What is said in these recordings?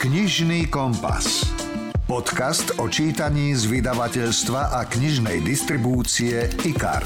Knižný kompas. Podcast o čítaní z vydavateľstva a knižnej distribúcie IKAR.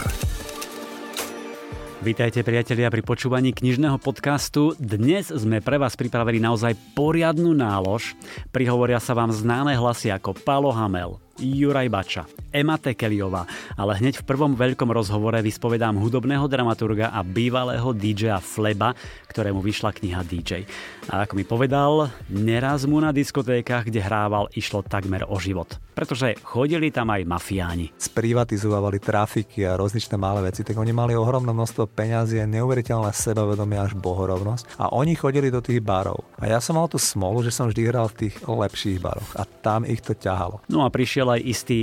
Vítajte priatelia pri počúvaní knižného podcastu. Dnes sme pre vás pripravili naozaj poriadnu nálož. Prihovoria sa vám známe hlasy ako Palo Hamel, Juraj Bača, Ema Tekeliová, ale hneď v prvom veľkom rozhovore vyspovedám hudobného dramaturga a bývalého DJ Fleba, ktorému vyšla kniha DJ. A ako mi povedal, neraz mu na diskotékach, kde hrával, išlo takmer o život. Pretože chodili tam aj mafiáni. Sprivatizovali trafiky a rozličné malé veci, tak oni mali ohromné množstvo peňazí, neuveriteľné sebavedomie až bohorovnosť a oni chodili do tých barov. A ja som mal tú smolu, že som vždy hral v tých lepších baroch a tam ich to ťahalo. No a prišiel aj istý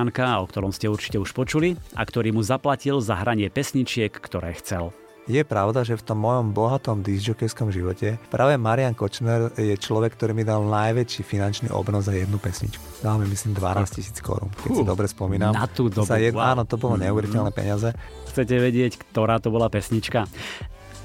Marianka, o ktorom ste určite už počuli, a ktorý mu zaplatil za hranie pesničiek, ktoré chcel. Je pravda, že v tom mojom bohatom disjokejskom živote práve Marian Kočner je človek, ktorý mi dal najväčší finančný obnos za jednu pesničku. Dal mi myslím 12 tisíc korún, keď si dobre spomínam. Na tú dobu, za jed... wow. Áno, to bolo mm. neuveriteľné peniaze. Chcete vedieť, ktorá to bola pesnička?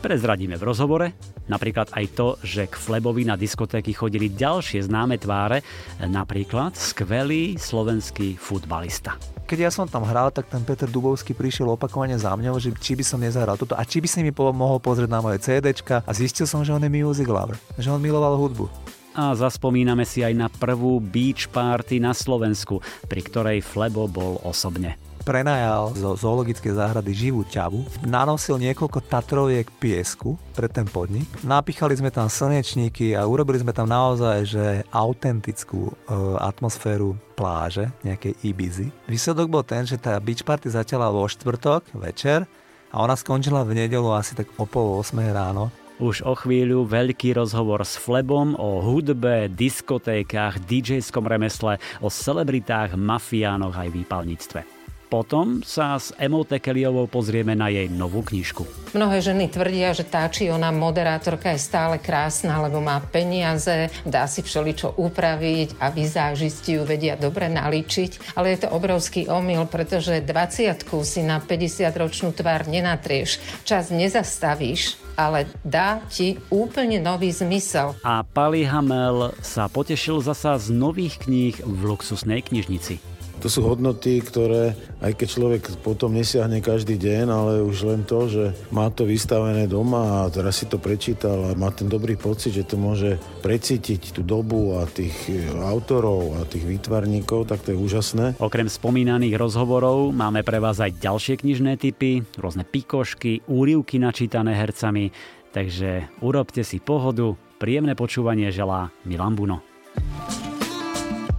Prezradíme v rozhovore napríklad aj to, že k Flebovi na diskotéky chodili ďalšie známe tváre, napríklad skvelý slovenský futbalista keď ja som tam hral, tak ten Peter Dubovský prišiel opakovane za mňou, že či by som nezahral toto a či by si mi mohol pozrieť na moje CDčka a zistil som, že on je music lover, že on miloval hudbu. A zaspomíname si aj na prvú beach party na Slovensku, pri ktorej Flebo bol osobne prenajal zo zoologickej záhrady živú ťavu, nanosil niekoľko tatroviek piesku pre ten podnik, napíchali sme tam slnečníky a urobili sme tam naozaj že autentickú e, atmosféru pláže, nejakej Ibizy. Výsledok bol ten, že tá beach party začala vo štvrtok večer a ona skončila v nedelu asi tak o pol 8 ráno. Už o chvíľu veľký rozhovor s Flebom o hudbe, diskotékach, DJskom remesle, o celebritách, mafiánoch aj výpalníctve. Potom sa s Emou Tekeliovou pozrieme na jej novú knižku. Mnohé ženy tvrdia, že tá či ona moderátorka je stále krásna, lebo má peniaze, dá si všeličo upraviť a vizážisti ju vedia dobre naličiť. Ale je to obrovský omyl, pretože 20 si na 50-ročnú tvár nenatrieš. Čas nezastavíš, ale dá ti úplne nový zmysel. A Pali Hamel sa potešil zasa z nových kníh v luxusnej knižnici. To sú hodnoty, ktoré aj keď človek potom nesiahne každý deň, ale už len to, že má to vystavené doma a teraz si to prečítal a má ten dobrý pocit, že to môže precítiť tú dobu a tých autorov a tých výtvarníkov, tak to je úžasné. Okrem spomínaných rozhovorov máme pre vás aj ďalšie knižné typy, rôzne pikošky, úrivky načítané hercami, takže urobte si pohodu, príjemné počúvanie želá Milan Buno.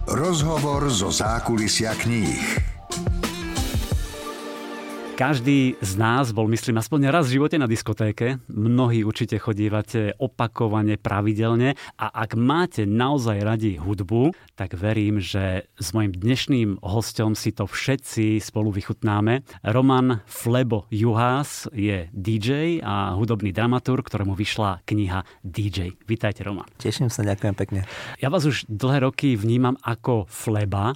Rozhovor zo zákulisia kníh. Každý z nás bol, myslím, aspoň raz v živote na diskotéke. Mnohí určite chodívate opakovane, pravidelne a ak máte naozaj radi hudbu, tak verím, že s mojim dnešným hostom si to všetci spolu vychutnáme. Roman Flebo Juhás je DJ a hudobný dramaturg, ktorému vyšla kniha DJ. Vítajte, Roman. Teším sa, ďakujem pekne. Ja vás už dlhé roky vnímam ako Fleba.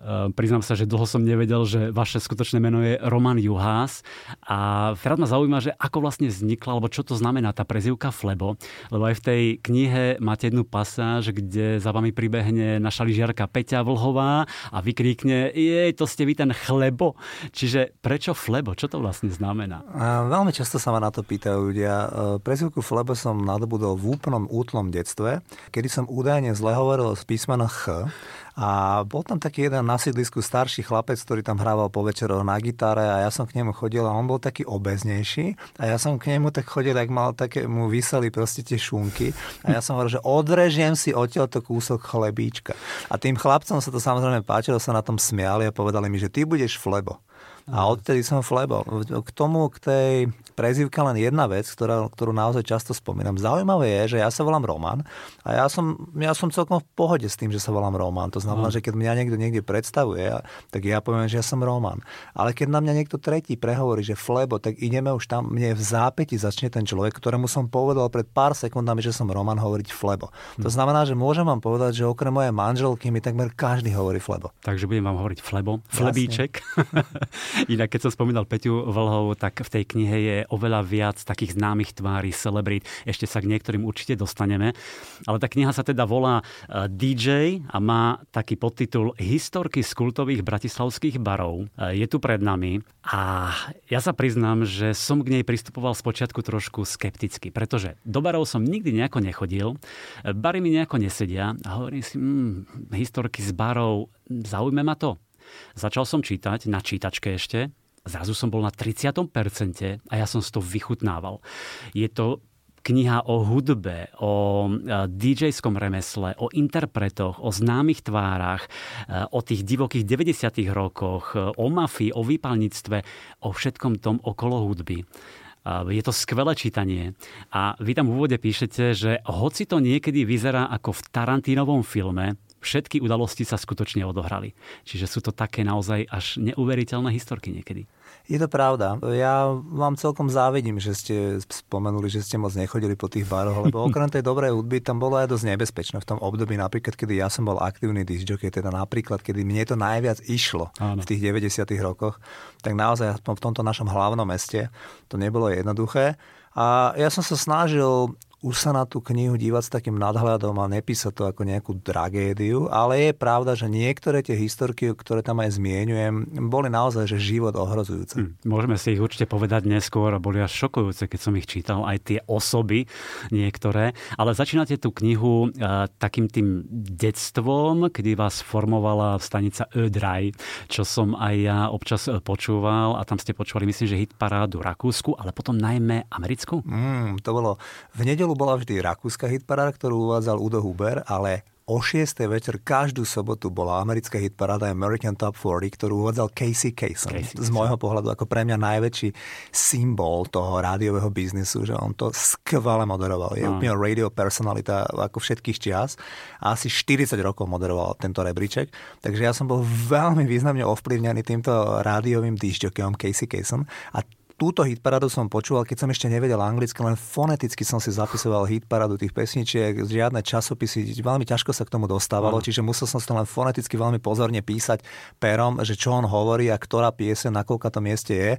Ehm, priznám sa, že dlho som nevedel, že vaše skutočné meno je Roman Juhás a teraz ma zaujíma, že ako vlastne vznikla, alebo čo to znamená tá prezivka Flebo, lebo aj v tej knihe máte jednu pasáž, kde za vami pribehne naša lyžiarka Peťa Vlhová a vykríkne, jej, to ste vy ten Chlebo. Čiže prečo Flebo? Čo to vlastne znamená? Veľmi často sa ma na to pýtajú ľudia. Ehm, prezivku Flebo som nadobudol v úplnom útlom detstve, kedy som údajne zle hovoril z písmena Ch a bol tam taký jeden na sídlisku starší chlapec, ktorý tam hrával po večeroch na gitare a ja som k nemu chodil a on bol taký obeznejší a ja som k nemu tak chodil, ak mal také, mu vyseli proste tie šunky a ja som hovoril, že odrežiem si odtiaľto kúsok chlebíčka. A tým chlapcom sa to samozrejme páčilo, sa na tom smiali a povedali mi, že ty budeš flebo. A odtedy som Flebo. K tomu, k tej prezivke len jedna vec, ktorá, ktorú naozaj často spomínam. Zaujímavé je, že ja sa volám Roman a ja som, ja som celkom v pohode s tým, že sa volám Roman. To znamená, mm. že keď mňa niekto niekde predstavuje, tak ja poviem, že ja som Roman. Ale keď na mňa niekto tretí prehovorí, že Flebo, tak ideme už tam, mne v zápäti začne ten človek, ktorému som povedal pred pár sekundami, že som Roman, hovoriť Flebo. Mm. To znamená, že môžem vám povedať, že okrem mojej manželky mi takmer každý hovorí Flebo. Takže budem vám hovoriť Flebo, Flebíček. Inak keď som spomínal Peťu Vlhov, tak v tej knihe je oveľa viac takých známych tvári, celebrít. Ešte sa k niektorým určite dostaneme. Ale tá kniha sa teda volá e, DJ a má taký podtitul Historky z kultových bratislavských barov. E, je tu pred nami a ja sa priznám, že som k nej pristupoval spočiatku trošku skepticky, pretože do barov som nikdy nejako nechodil, bary mi nejako nesedia a hovorím si, mm, historky z barov, zaujme ma to. Začal som čítať, na čítačke ešte, zrazu som bol na 30% a ja som si to vychutnával. Je to kniha o hudbe, o e, DJ-skom remesle, o interpretoch, o známych tvárach, e, o tých divokých 90. rokoch, e, o mafii, o výpalníctve, o všetkom tom okolo hudby. Je to skvelé čítanie a vy tam v úvode píšete, že hoci to niekedy vyzerá ako v Tarantínovom filme, všetky udalosti sa skutočne odohrali. Čiže sú to také naozaj až neuveriteľné historky niekedy. Je to pravda. Ja vám celkom závidím, že ste spomenuli, že ste moc nechodili po tých baroch, lebo okrem tej dobrej hudby tam bolo aj dosť nebezpečné v tom období, napríklad, kedy ja som bol aktívny disjockey, teda napríklad, kedy mne to najviac išlo Áno. v tých 90 rokoch, tak naozaj v tomto našom hlavnom meste to nebolo jednoduché. A ja som sa snažil už sa na tú knihu dívať s takým nadhľadom a nepísať to ako nejakú tragédiu, ale je pravda, že niektoré tie historky, ktoré tam aj zmienujem, boli naozaj že život ohrozujúce. Hm, môžeme si ich určite povedať neskôr a boli až šokujúce, keď som ich čítal, aj tie osoby niektoré. Ale začínate tú knihu uh, takým tým detstvom, kedy vás formovala stanica Ödraj, čo som aj ja občas e, počúval a tam ste počúvali, myslím, že hit parádu Rakúsku, ale potom najmä Americku. Mm, to bolo v nedelu bola vždy rakúska hitparáda, ktorú uvádzal Udo Huber, ale o 6. večer každú sobotu bola americká hitparáda American Top 40, ktorú uvádzal Casey Kasem. Casey, z môjho pohľadu ako pre mňa najväčší symbol toho rádiového biznisu, že on to skvele moderoval. Je no. úplne radio personalita ako všetkých čias. A asi 40 rokov moderoval tento rebríček. Takže ja som bol veľmi významne ovplyvnený týmto rádiovým disjokeom Casey Kasem. A túto hitparádu som počúval, keď som ešte nevedel anglicky, len foneticky som si zapisoval hitparádu tých pesničiek, žiadne časopisy, veľmi ťažko sa k tomu dostávalo, čiže musel som si to len foneticky veľmi pozorne písať perom, že čo on hovorí a ktorá piese, na koľka to mieste je.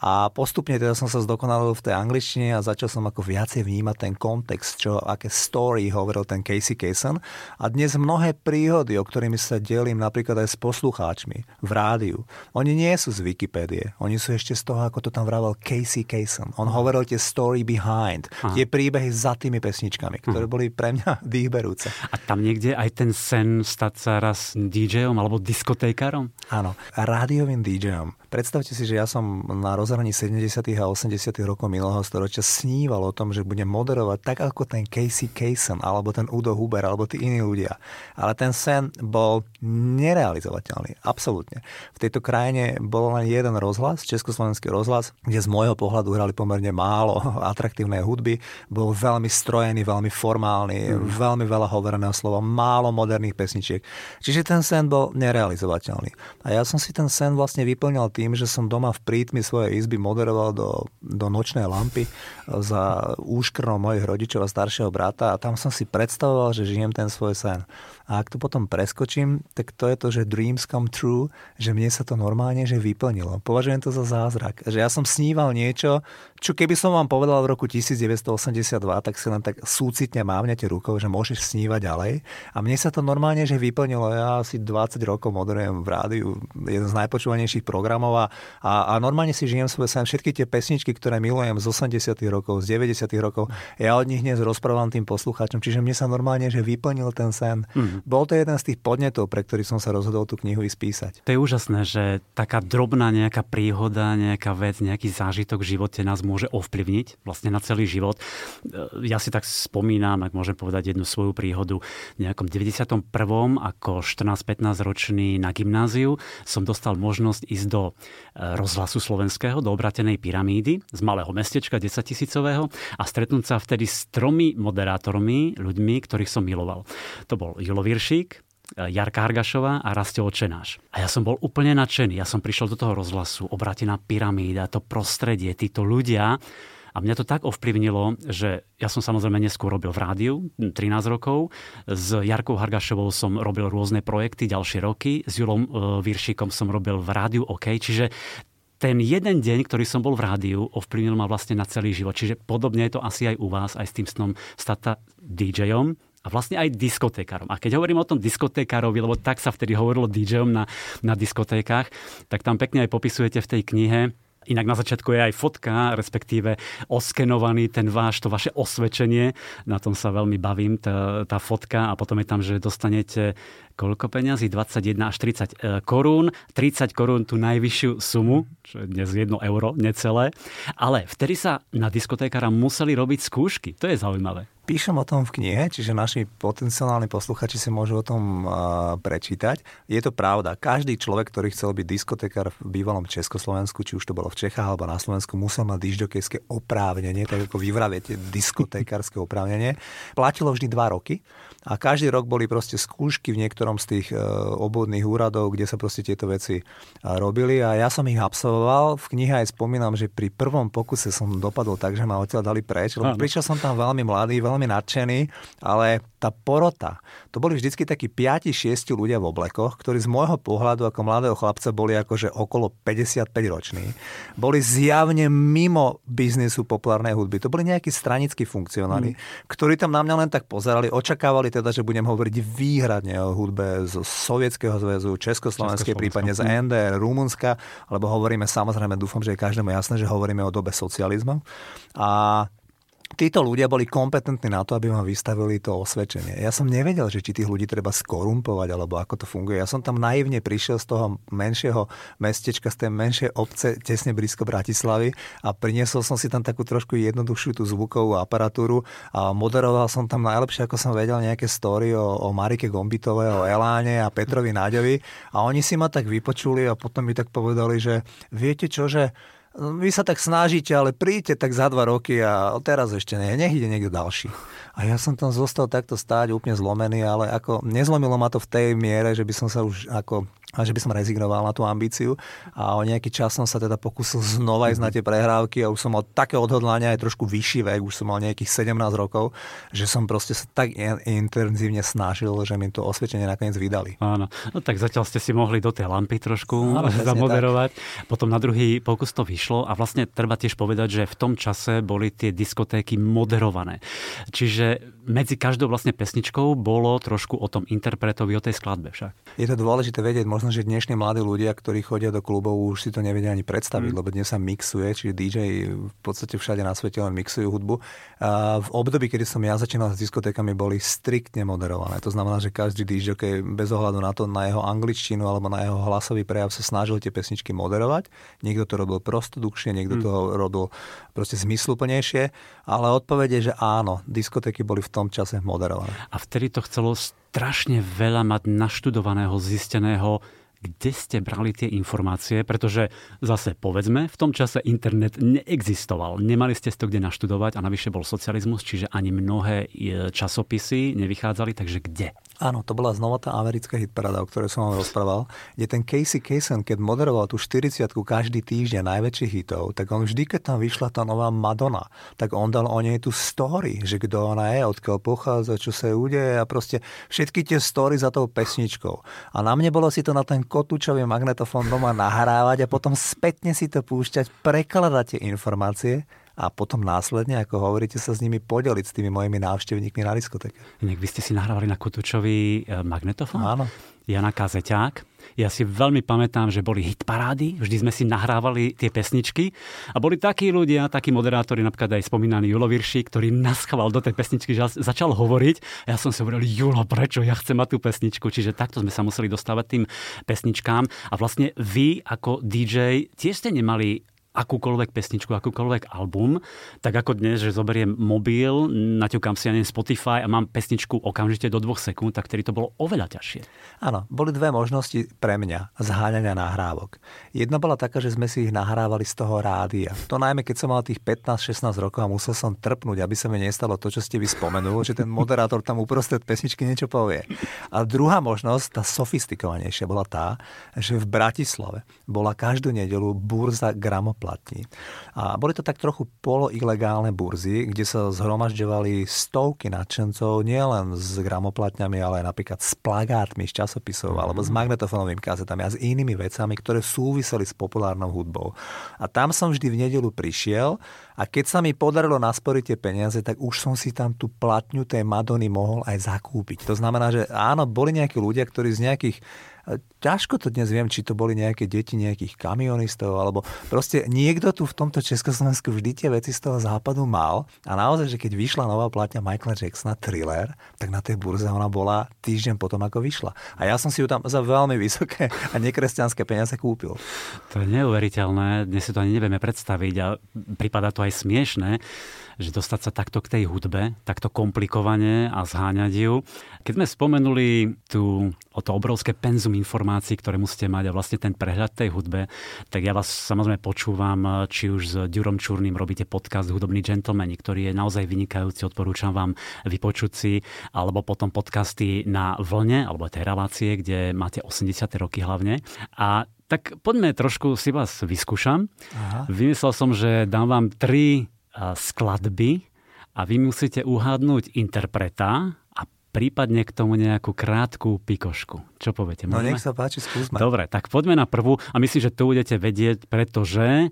A postupne teda som sa zdokonalil v tej angličtine a začal som ako viacej vnímať ten kontext, čo, aké story hovoril ten Casey Kasem. A dnes mnohé príhody, o ktorými sa delím napríklad aj s poslucháčmi v rádiu, oni nie sú z Wikipédie, oni sú ešte z toho, ako to tam vravel vydával Casey Kasem. On hovoril tie story behind, Aha. tie príbehy za tými pesničkami, ktoré boli pre mňa výberúce. A tam niekde aj ten sen stať sa raz DJom alebo diskotékarom? Áno, rádiovým DJom. Predstavte si, že ja som na rozhraní 70. a 80. rokov minulého storočia sníval o tom, že budem moderovať tak ako ten Casey Kasem, alebo ten Udo Huber, alebo tí iní ľudia. Ale ten sen bol nerealizovateľný. Absolútne. V tejto krajine bol len jeden rozhlas, Československý rozhlas, kde z môjho pohľadu hrali pomerne málo atraktívnej hudby. Bol veľmi strojený, veľmi formálny, mm. veľmi veľa hovoreného slova, málo moderných pesničiek. Čiže ten sen bol nerealizovateľný. A ja som si ten sen vlastne vyplňal tým, tým, že som doma v prítmi svojej izby moderoval do, do nočnej lampy za úškrnou mojich rodičov a staršieho brata a tam som si predstavoval, že žijem ten svoj sen. A ak to potom preskočím, tak to je to, že dreams come true, že mne sa to normálne že vyplnilo. Považujem to za zázrak. Že ja som sníval niečo, čo keby som vám povedal v roku 1982, tak si len tak súcitne mávnete rukou, že môžeš snívať ďalej. A mne sa to normálne že vyplnilo. Ja asi 20 rokov moderujem v rádiu, jeden z najpočúvanejších programov a, a, a normálne si žijem svoj sen. Všetky tie pesničky, ktoré milujem z 80 rokov, z 90 rokov, ja od nich dnes rozprávam tým poslucháčom. Čiže mne sa normálne že vyplnil ten sen. Mm. Mm-hmm. Bol to jeden z tých podnetov, pre ktorý som sa rozhodol tú knihu spísať. To je úžasné, že taká drobná nejaká príhoda, nejaká vec, nejaký zážitok v živote nás môže ovplyvniť vlastne na celý život. E, ja si tak spomínam, ak môžem povedať jednu svoju príhodu, v nejakom 91. ako 14-15 ročný na gymnáziu som dostal možnosť ísť do e, rozhlasu slovenského, do obratenej pyramídy z malého mestečka 10 tisícového a stretnúť sa vtedy s tromi moderátormi, ľuďmi, ktorých som miloval. To bol Julo Viršík, e, Jarka Hargašová a Rastio Očenáš. A ja som bol úplne nadšený. Ja som prišiel do toho rozhlasu, obratená pyramída, to prostredie, títo ľudia. A mňa to tak ovplyvnilo, že ja som samozrejme neskôr robil v rádiu, 13 rokov. S Jarkou Hargašovou som robil rôzne projekty ďalšie roky. S Julom e, Viršíkom som robil v rádiu OK. Čiže ten jeden deň, ktorý som bol v rádiu, ovplyvnil ma vlastne na celý život. Čiže podobne je to asi aj u vás, aj s tým snom stata DJom a vlastne aj diskotékarom. A keď hovorím o tom diskotékarovi, lebo tak sa vtedy hovorilo DJom na, na diskotékach, tak tam pekne aj popisujete v tej knihe, Inak na začiatku je aj fotka, respektíve oskenovaný ten váš, to vaše osvedčenie. Na tom sa veľmi bavím, tá, tá fotka. A potom je tam, že dostanete koľko peňazí? 21 až 30 e, korún. 30 korún tú najvyššiu sumu, čo je dnes 1 euro, necelé. Ale vtedy sa na diskotékara museli robiť skúšky. To je zaujímavé. Píšem o tom v knihe, čiže naši potenciálni posluchači si môžu o tom uh, prečítať. Je to pravda. Každý človek, ktorý chcel byť diskotekár v bývalom Československu, či už to bolo v Čechách alebo na Slovensku, musel mať dižďokejské oprávnenie, tak ako vy vraviete, diskotekárske oprávnenie. Platilo vždy dva roky a každý rok boli proste skúšky v niektorom z tých e, obvodných úradov, kde sa proste tieto veci e, robili a ja som ich absolvoval. V knihe aj spomínam, že pri prvom pokuse som dopadol tak, že ma odtiaľ dali preč, lebo prišiel som tam veľmi mladý, veľmi nadšený, ale tá porota, to boli vždycky takí 5-6 ľudia v oblekoch, ktorí z môjho pohľadu ako mladého chlapca boli akože okolo 55 roční. Boli zjavne mimo biznisu populárnej hudby. To boli nejakí stranickí funkcionári, mm. ktorí tam na mňa len tak pozerali, očakávali teda, že budem hovoriť výhradne o hudbe z Sovietskeho zväzu, Československej, prípadne z NDR, Rumunska, lebo hovoríme samozrejme, dúfam, že je každému jasné, že hovoríme o dobe socializmu. A títo ľudia boli kompetentní na to, aby ma vystavili to osvedčenie. Ja som nevedel, že či tých ľudí treba skorumpovať, alebo ako to funguje. Ja som tam naivne prišiel z toho menšieho mestečka, z tej menšej obce, tesne blízko Bratislavy a priniesol som si tam takú trošku jednoduchšiu tú zvukovú aparatúru a moderoval som tam najlepšie, ako som vedel, nejaké story o, o Marike Gombitovej, o Eláne a Petrovi Náďovi a oni si ma tak vypočuli a potom mi tak povedali, že viete čo, že vy sa tak snažíte, ale príďte tak za dva roky a teraz ešte nie, nech ide niekto ďalší. A ja som tam zostal takto stáť úplne zlomený, ale ako nezlomilo ma to v tej miere, že by som sa už ako a že by som rezignoval na tú ambíciu a o nejaký čas som sa teda pokusil znova ísť na tie prehrávky a už som mal také odhodlania aj trošku vyšší vek, už som mal nejakých 17 rokov, že som proste sa tak intenzívne snažil, že mi to osvedčenie nakoniec vydali. Áno, no tak zatiaľ ste si mohli do tej lampy trošku Áno, zamoderovať. Tak. Potom na druhý pokus to vyšlo a vlastne treba tiež povedať, že v tom čase boli tie diskotéky moderované. Čiže medzi každou vlastne pesničkou bolo trošku o tom interpretovi, o tej skladbe však. Je to dôležité vedieť, možno, že dnešní mladí ľudia, ktorí chodia do klubov, už si to nevedia ani predstaviť, mm. lebo dnes sa mixuje, čiže DJ v podstate všade na svete len mixujú hudbu. A v období, kedy som ja začínal s diskotékami, boli striktne moderované. To znamená, že každý DJ bez ohľadu na to, na jeho angličtinu alebo na jeho hlasový prejav sa snažil tie pesničky moderovať. Niekto to robil prostodukšie, niekto mm. to robil proste zmysluplnejšie, ale odpovede je, že áno, diskotéky boli v tom čase moderované. A vtedy to chcelo strašne veľa mať naštudovaného, zisteného, kde ste brali tie informácie, pretože zase povedzme, v tom čase internet neexistoval. Nemali ste to kde naštudovať a navyše bol socializmus, čiže ani mnohé e, časopisy nevychádzali, takže kde? Áno, to bola znova tá americká hitparáda, o ktorej som vám rozprával, kde ten Casey Kasem, keď moderoval tú 40 každý týždeň najväčších hitov, tak on vždy, keď tam vyšla tá nová Madonna, tak on dal o nej tú story, že kto ona je, odkiaľ pochádza, čo sa udeje a proste všetky tie story za tou pesničkou. A na mne bolo si to na ten kotúčový magnetofón doma nahrávať a potom spätne si to púšťať, prekladať tie informácie a potom následne, ako hovoríte, sa s nimi podeliť s tými mojimi návštevníkmi na diskotéke. Inak vy ste si nahrávali na Kutučový e, magnetofón? Áno. Jana Kazeťák. Ja si veľmi pamätám, že boli hitparády, vždy sme si nahrávali tie pesničky a boli takí ľudia, takí moderátori, napríklad aj spomínaný Julo Virši, ktorý naschval do tej pesničky, že začal hovoriť a ja som si hovoril, Julo, prečo ja chcem mať tú pesničku? Čiže takto sme sa museli dostávať tým pesničkám a vlastne vy ako DJ tiež ste nemali akúkoľvek pesničku, akúkoľvek album, tak ako dnes, že zoberiem mobil, naťukám si ja neviem Spotify a mám pesničku okamžite do dvoch sekúnd, tak vtedy to bolo oveľa ťažšie. Áno, boli dve možnosti pre mňa zháňania nahrávok. Jedna bola taká, že sme si ich nahrávali z toho rádia. To najmä, keď som mal tých 15-16 rokov a musel som trpnúť, aby sa mi nestalo to, čo ste vy spomenuli, že ten moderátor tam uprostred pesničky niečo povie. A druhá možnosť, tá sofistikovanejšia, bola tá, že v Bratislave bola každú nedelu burza gramofónu platní. A boli to tak trochu poloilegálne burzy, kde sa zhromažďovali stovky nadšencov, nielen s gramoplatňami, ale aj napríklad s plagátmi z časopisov alebo s magnetofónovými kazetami a s inými vecami, ktoré súviseli s populárnou hudbou. A tam som vždy v nedelu prišiel a keď sa mi podarilo nasporiť tie peniaze, tak už som si tam tú platňu tej Madony mohol aj zakúpiť. To znamená, že áno, boli nejakí ľudia, ktorí z nejakých ťažko to dnes viem, či to boli nejaké deti nejakých kamionistov, alebo proste niekto tu v tomto Československu vždy tie veci z toho západu mal a naozaj, že keď vyšla nová platňa Michaela Jacksona Thriller, tak na tej burze ona bola týždeň potom, ako vyšla. A ja som si ju tam za veľmi vysoké a nekresťanské peniaze kúpil. To je neuveriteľné, dnes si to ani nevieme predstaviť a prípada to aj smiešné že dostať sa takto k tej hudbe, takto komplikovane a zháňať ju. Keď sme spomenuli tu o to obrovské penzum informácií, ktoré musíte mať a vlastne ten prehľad tej hudbe, tak ja vás samozrejme počúvam, či už s Durom Čurným robíte podcast Hudobný gentlemani, ktorý je naozaj vynikajúci, odporúčam vám vypočuť si, alebo potom podcasty na vlne, alebo tej relácie, kde máte 80. roky hlavne. A tak poďme trošku, si vás vyskúšam. Aha. Vymyslel som, že dám vám tri skladby a vy musíte uhádnuť interpreta a prípadne k tomu nejakú krátku pikošku. Čo poviete? No nech sa páči, skúsme. Dobre, tak poďme na prvú a myslím, že to budete vedieť, pretože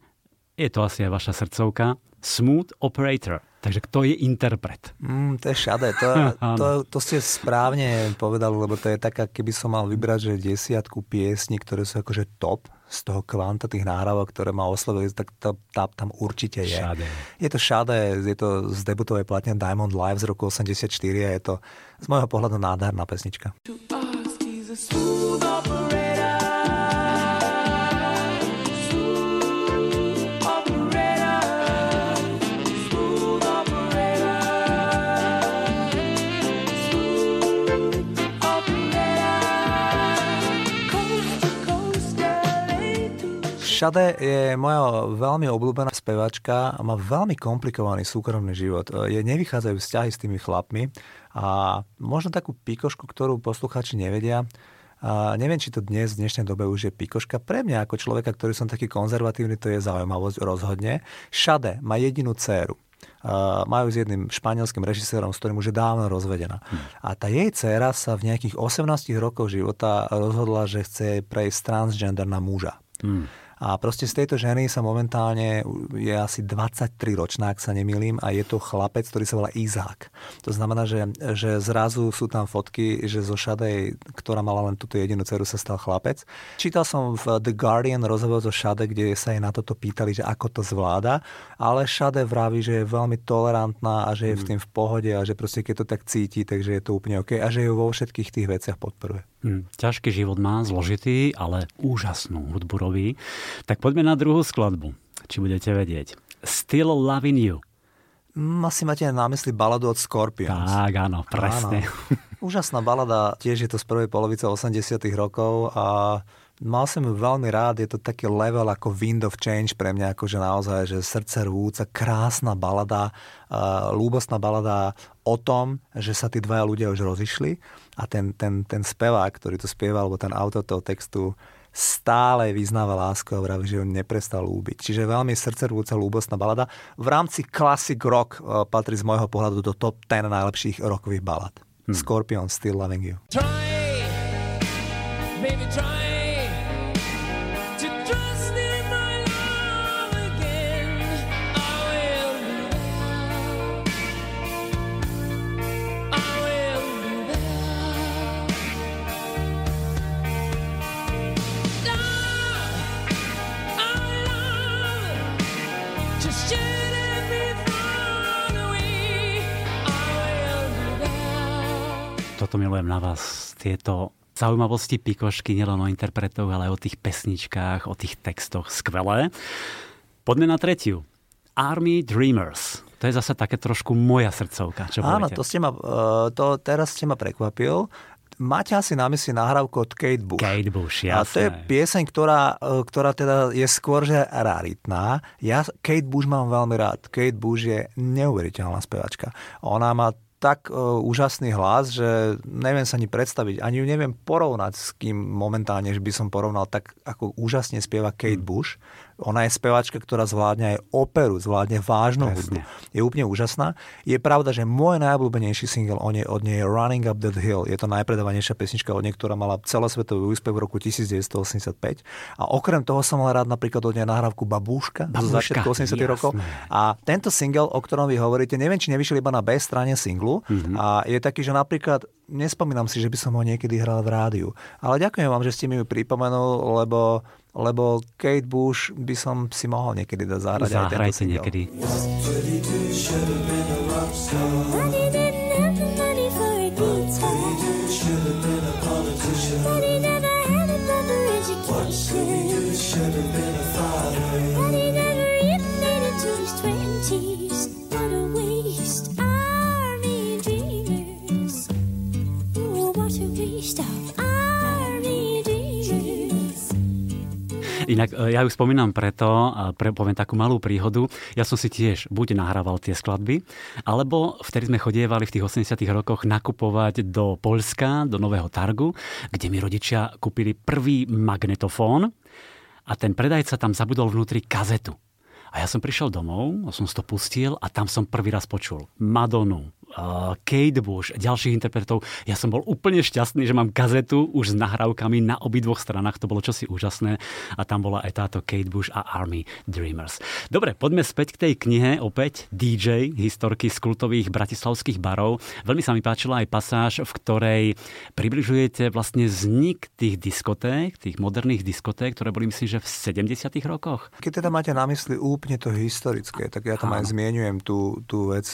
je to asi aj vaša srdcovka. Smooth Operator. Takže kto je interpret? Mm, to je šade. To, to, to ste správne povedali, lebo to je taká, keby som mal vybrať, že desiatku piesní, ktoré sú akože top z toho kvanta tých náhrávok, ktoré ma oslovili, tak to, tá, tam určite je. Šade. Je to šade, je to z debutovej platne Diamond Live z roku 84 a je to z môjho pohľadu nádherná pesnička. To Šade je moja veľmi obľúbená spevačka a má veľmi komplikovaný súkromný život. Je nevychádzajú vzťahy s tými chlapmi a možno takú pikošku, ktorú poslucháči nevedia, a neviem, či to dnes, v dnešnej dobe už je pikoška. Pre mňa ako človeka, ktorý som taký konzervatívny, to je zaujímavosť rozhodne. Šade má jedinú dceru. Uh, majú s jedným španielským režisérom, s ktorým už je dávno rozvedená. Hmm. A tá jej dcéra sa v nejakých 18 rokov života rozhodla, že chce prejsť transgender na muža. Hmm. A proste z tejto ženy sa momentálne je asi 23 ročná, ak sa nemýlim, a je to chlapec, ktorý sa volá Izák. To znamená, že, že zrazu sú tam fotky, že zo Šadej, ktorá mala len túto jedinú dceru, sa stal chlapec. Čítal som v The Guardian rozhovor zo Šade, kde sa jej na toto pýtali, že ako to zvláda, ale Šade vraví, že je veľmi tolerantná a že je v tým v pohode a že proste keď to tak cíti, takže je to úplne OK a že ju vo všetkých tých veciach podporuje. Hm, ťažký život má, zložitý, ale úžasnú hudbu robí. Tak poďme na druhú skladbu, či budete vedieť. Still Loving You. Mm, asi máte na mysli baladu od Scorpions. Tak, áno, presne. Áno. Úžasná balada, tiež je to z prvej polovice 80 rokov a Mal som ju veľmi rád, je to taký level ako Wind of Change pre mňa, akože naozaj, že srdce rvúca, krásna balada, uh, lúbostná balada o tom, že sa tí dvaja ľudia už rozišli a ten, ten, ten spevák, ktorý to spieval, alebo ten autor toho textu, stále vyznáva lásku a vraví, že ho neprestal lúbiť. Čiže veľmi srdcervúca lúbostná balada. V rámci classic rock uh, patrí z môjho pohľadu do top 10 najlepších rockových balad. Hmm. Scorpion, Still Loving You. Try, baby, try. Toto milujem na vás, tieto zaujímavosti pikošky, nielen o interpretoch, ale aj o tých pesničkách, o tých textoch. Skvelé. Poďme na tretiu. Army Dreamers. To je zase také trošku moja srdcovka. Čo Áno, to, ste ma, e, to teraz ste ma prekvapil. Máte asi na mysli nahrávku od Kate Bush. Kate Bush, jasné. A to je pieseň, ktorá, e, ktorá teda je skôr že raritná. Ja Kate Bush mám veľmi rád. Kate Bush je neuveriteľná spevačka. Ona má tak uh, úžasný hlas, že neviem sa ani predstaviť, ani ju neviem porovnať s kým momentálne, že by som porovnal tak, ako úžasne spieva Kate hmm. Bush. Ona je spevačka, ktorá zvládne aj operu, zvládne vážnu hudbu. Je úplne úžasná. Je pravda, že môj najobľúbenejší single od nej, od nej je Running Up That Hill. Je to najpredávanejšia pesnička od nej, ktorá mala celosvetový úspech v roku 1985. A okrem toho som mal rád napríklad od nej nahrávku Babúška, Babúška zo začiatku 80 rokov. A tento single, o ktorom vy hovoríte, neviem, či nevyšiel iba na B strane singlu. Mm-hmm. A je taký, že napríklad nespomínam si, že by som ho niekedy hral v rádiu. Ale ďakujem vám, že ste mi ju pripomenul, lebo lebo Kate Bush by som si mohol niekedy dať zahrať aj tento single. niekedy. Should Inak e, ja ju spomínam preto, pre, poviem takú malú príhodu, ja som si tiež buď nahrával tie skladby, alebo vtedy sme chodievali v tých 80 rokoch nakupovať do Polska, do Nového Targu, kde mi rodičia kúpili prvý magnetofón a ten predajca tam zabudol vnútri kazetu. A ja som prišiel domov, som si to pustil a tam som prvý raz počul Madonu, Kate Bush, ďalších interpretov. Ja som bol úplne šťastný, že mám kazetu už s nahrávkami na obidvoch stranách. To bolo čosi úžasné. A tam bola aj táto Kate Bush a Army Dreamers. Dobre, poďme späť k tej knihe. Opäť DJ, historky z kultových bratislavských barov. Veľmi sa mi páčila aj pasáž, v ktorej približujete vlastne vznik tých diskoték, tých moderných diskoték, ktoré boli myslím, že v 70 rokoch. Keď teda máte na mysli úplne to historické, tak ja tam aj zmienujem tú, tú vec,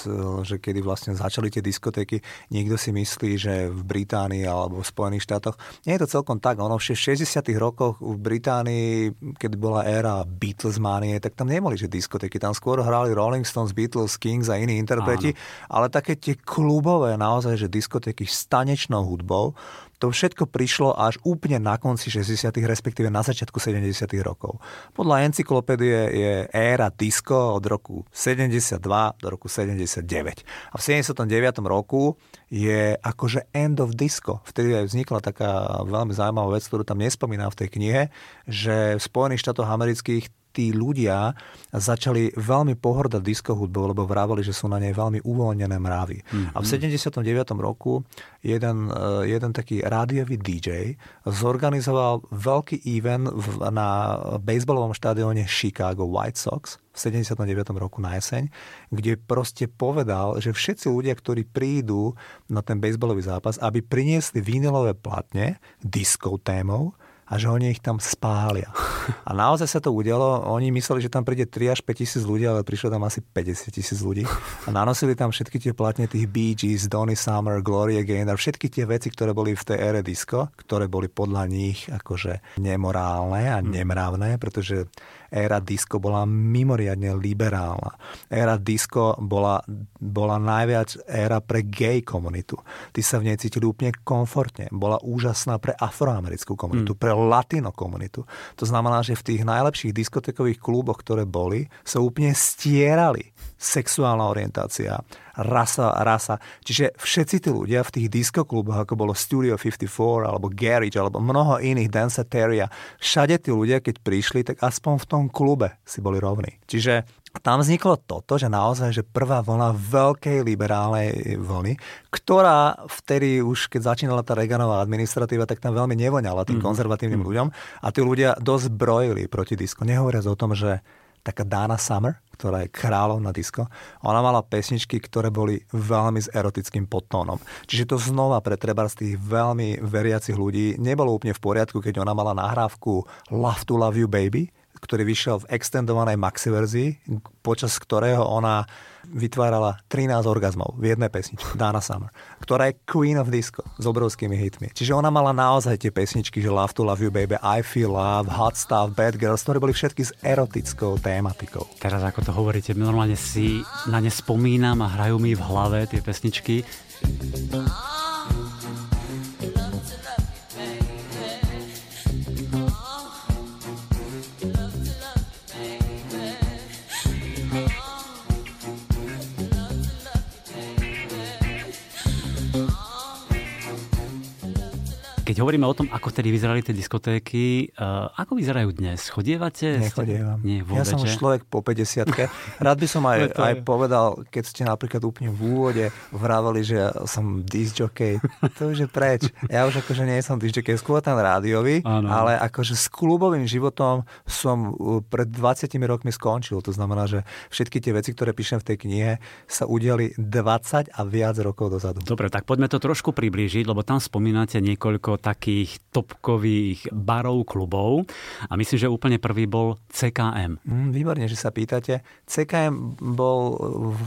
že kedy vlastne začali tie diskotéky. Niekto si myslí, že v Británii alebo v Spojených štátoch. Nie je to celkom tak. Ono v 60. rokoch v Británii, keď bola éra Beatles manie, tak tam neboli že diskotéky. Tam skôr hrali Rolling Stones, Beatles, Kings a iní interpreti, Áno. ale také tie klubové naozaj, že diskotéky s tanečnou hudbou, to všetko prišlo až úplne na konci 60. respektíve na začiatku 70. rokov. Podľa encyklopédie je éra disco od roku 72 do roku 79. A v 79. roku je akože end of disco. Vtedy aj vznikla taká veľmi zaujímavá vec, ktorú tam nespomínam v tej knihe, že v Spojených štátoch amerických tí ľudia začali veľmi pohordať disco hudbou, lebo vrávali, že sú na nej veľmi uvoľnené mravy. Mm-hmm. A v 79. Mhm. roku jeden, eh, jeden taký rádiový DJ zorganizoval veľký event na baseballovom štadióne Chicago White Sox v 79. roku na jeseň, kde proste povedal, že všetci ľudia, ktorí prídu na ten baseballový zápas, aby priniesli vinilové platne disco témou, a že oni ich tam spália. A naozaj sa to udialo. Oni mysleli, že tam príde 3 až 5 tisíc ľudí, ale prišlo tam asi 50 tisíc ľudí. A nanosili tam všetky tie platne tých Bee Gees, Donny Summer, Gloria Gaynor, všetky tie veci, ktoré boli v tej ére disco, ktoré boli podľa nich akože nemorálne a nemravné, pretože éra disco bola mimoriadne liberálna. Éra disco bola, bola najviac éra pre gay komunitu. Ty sa v nej cítili úplne komfortne. Bola úžasná pre afroamerickú komunitu, mm. pre latino komunitu. To znamená, že v tých najlepších diskotekových kluboch, ktoré boli, sa úplne stierali sexuálna orientácia, rasa, rasa. Čiže všetci tí ľudia v tých diskokluboch, ako bolo Studio 54 alebo Garage alebo mnoho iných, Danceteria, všade tí ľudia, keď prišli, tak aspoň v tom klube si boli rovní. Čiže tam vzniklo toto, že naozaj, že prvá vlna veľkej liberálnej vlny, ktorá vtedy už, keď začínala tá Reaganová administratíva, tak tam veľmi nevoňala tým mm. konzervatívnym mm. ľuďom a tí ľudia dosť brojili proti disku. Nehovoriac o tom, že taká Dana Summer, ktorá je kráľovna disco. Ona mala pesničky, ktoré boli veľmi s erotickým podtónom. Čiže to znova pre treba z tých veľmi veriacich ľudí nebolo úplne v poriadku, keď ona mala nahrávku Love to Love You Baby, ktorý vyšiel v extendovanej maxi verzii, počas ktorého ona vytvárala 13 orgazmov v jednej pesničke, Dana Summer, ktorá je Queen of Disco s obrovskými hitmi. Čiže ona mala naozaj tie pesničky, že Love to Love You Baby, I Feel Love, Hot Stuff, Bad Girls, ktoré boli všetky s erotickou tématikou. Teraz ako to hovoríte, normálne si na ne spomínam a hrajú mi v hlave tie pesničky. Keď hovoríme o tom, ako tedy vyzerali tie diskotéky, uh, ako vyzerajú dnes? Chodievate? Nechodievam. Nie, vôbec, ja som už človek po 50 Rád by som aj, aj povedal, keď ste napríklad úplne v úvode vraveli, že som disc jockey, to už je preč. Ja už akože nie som disc jockey, skôr ten rádiový, ano. ale akože s klubovým životom som uh, pred 20 rokmi skončil. To znamená, že všetky tie veci, ktoré píšem v tej knihe, sa udiali 20 a viac rokov dozadu. Dobre, tak poďme to trošku priblížiť, lebo tam spomínate niekoľko takých topkových barov, klubov a myslím, že úplne prvý bol CKM. Mm, výborne, že sa pýtate. CKM bol,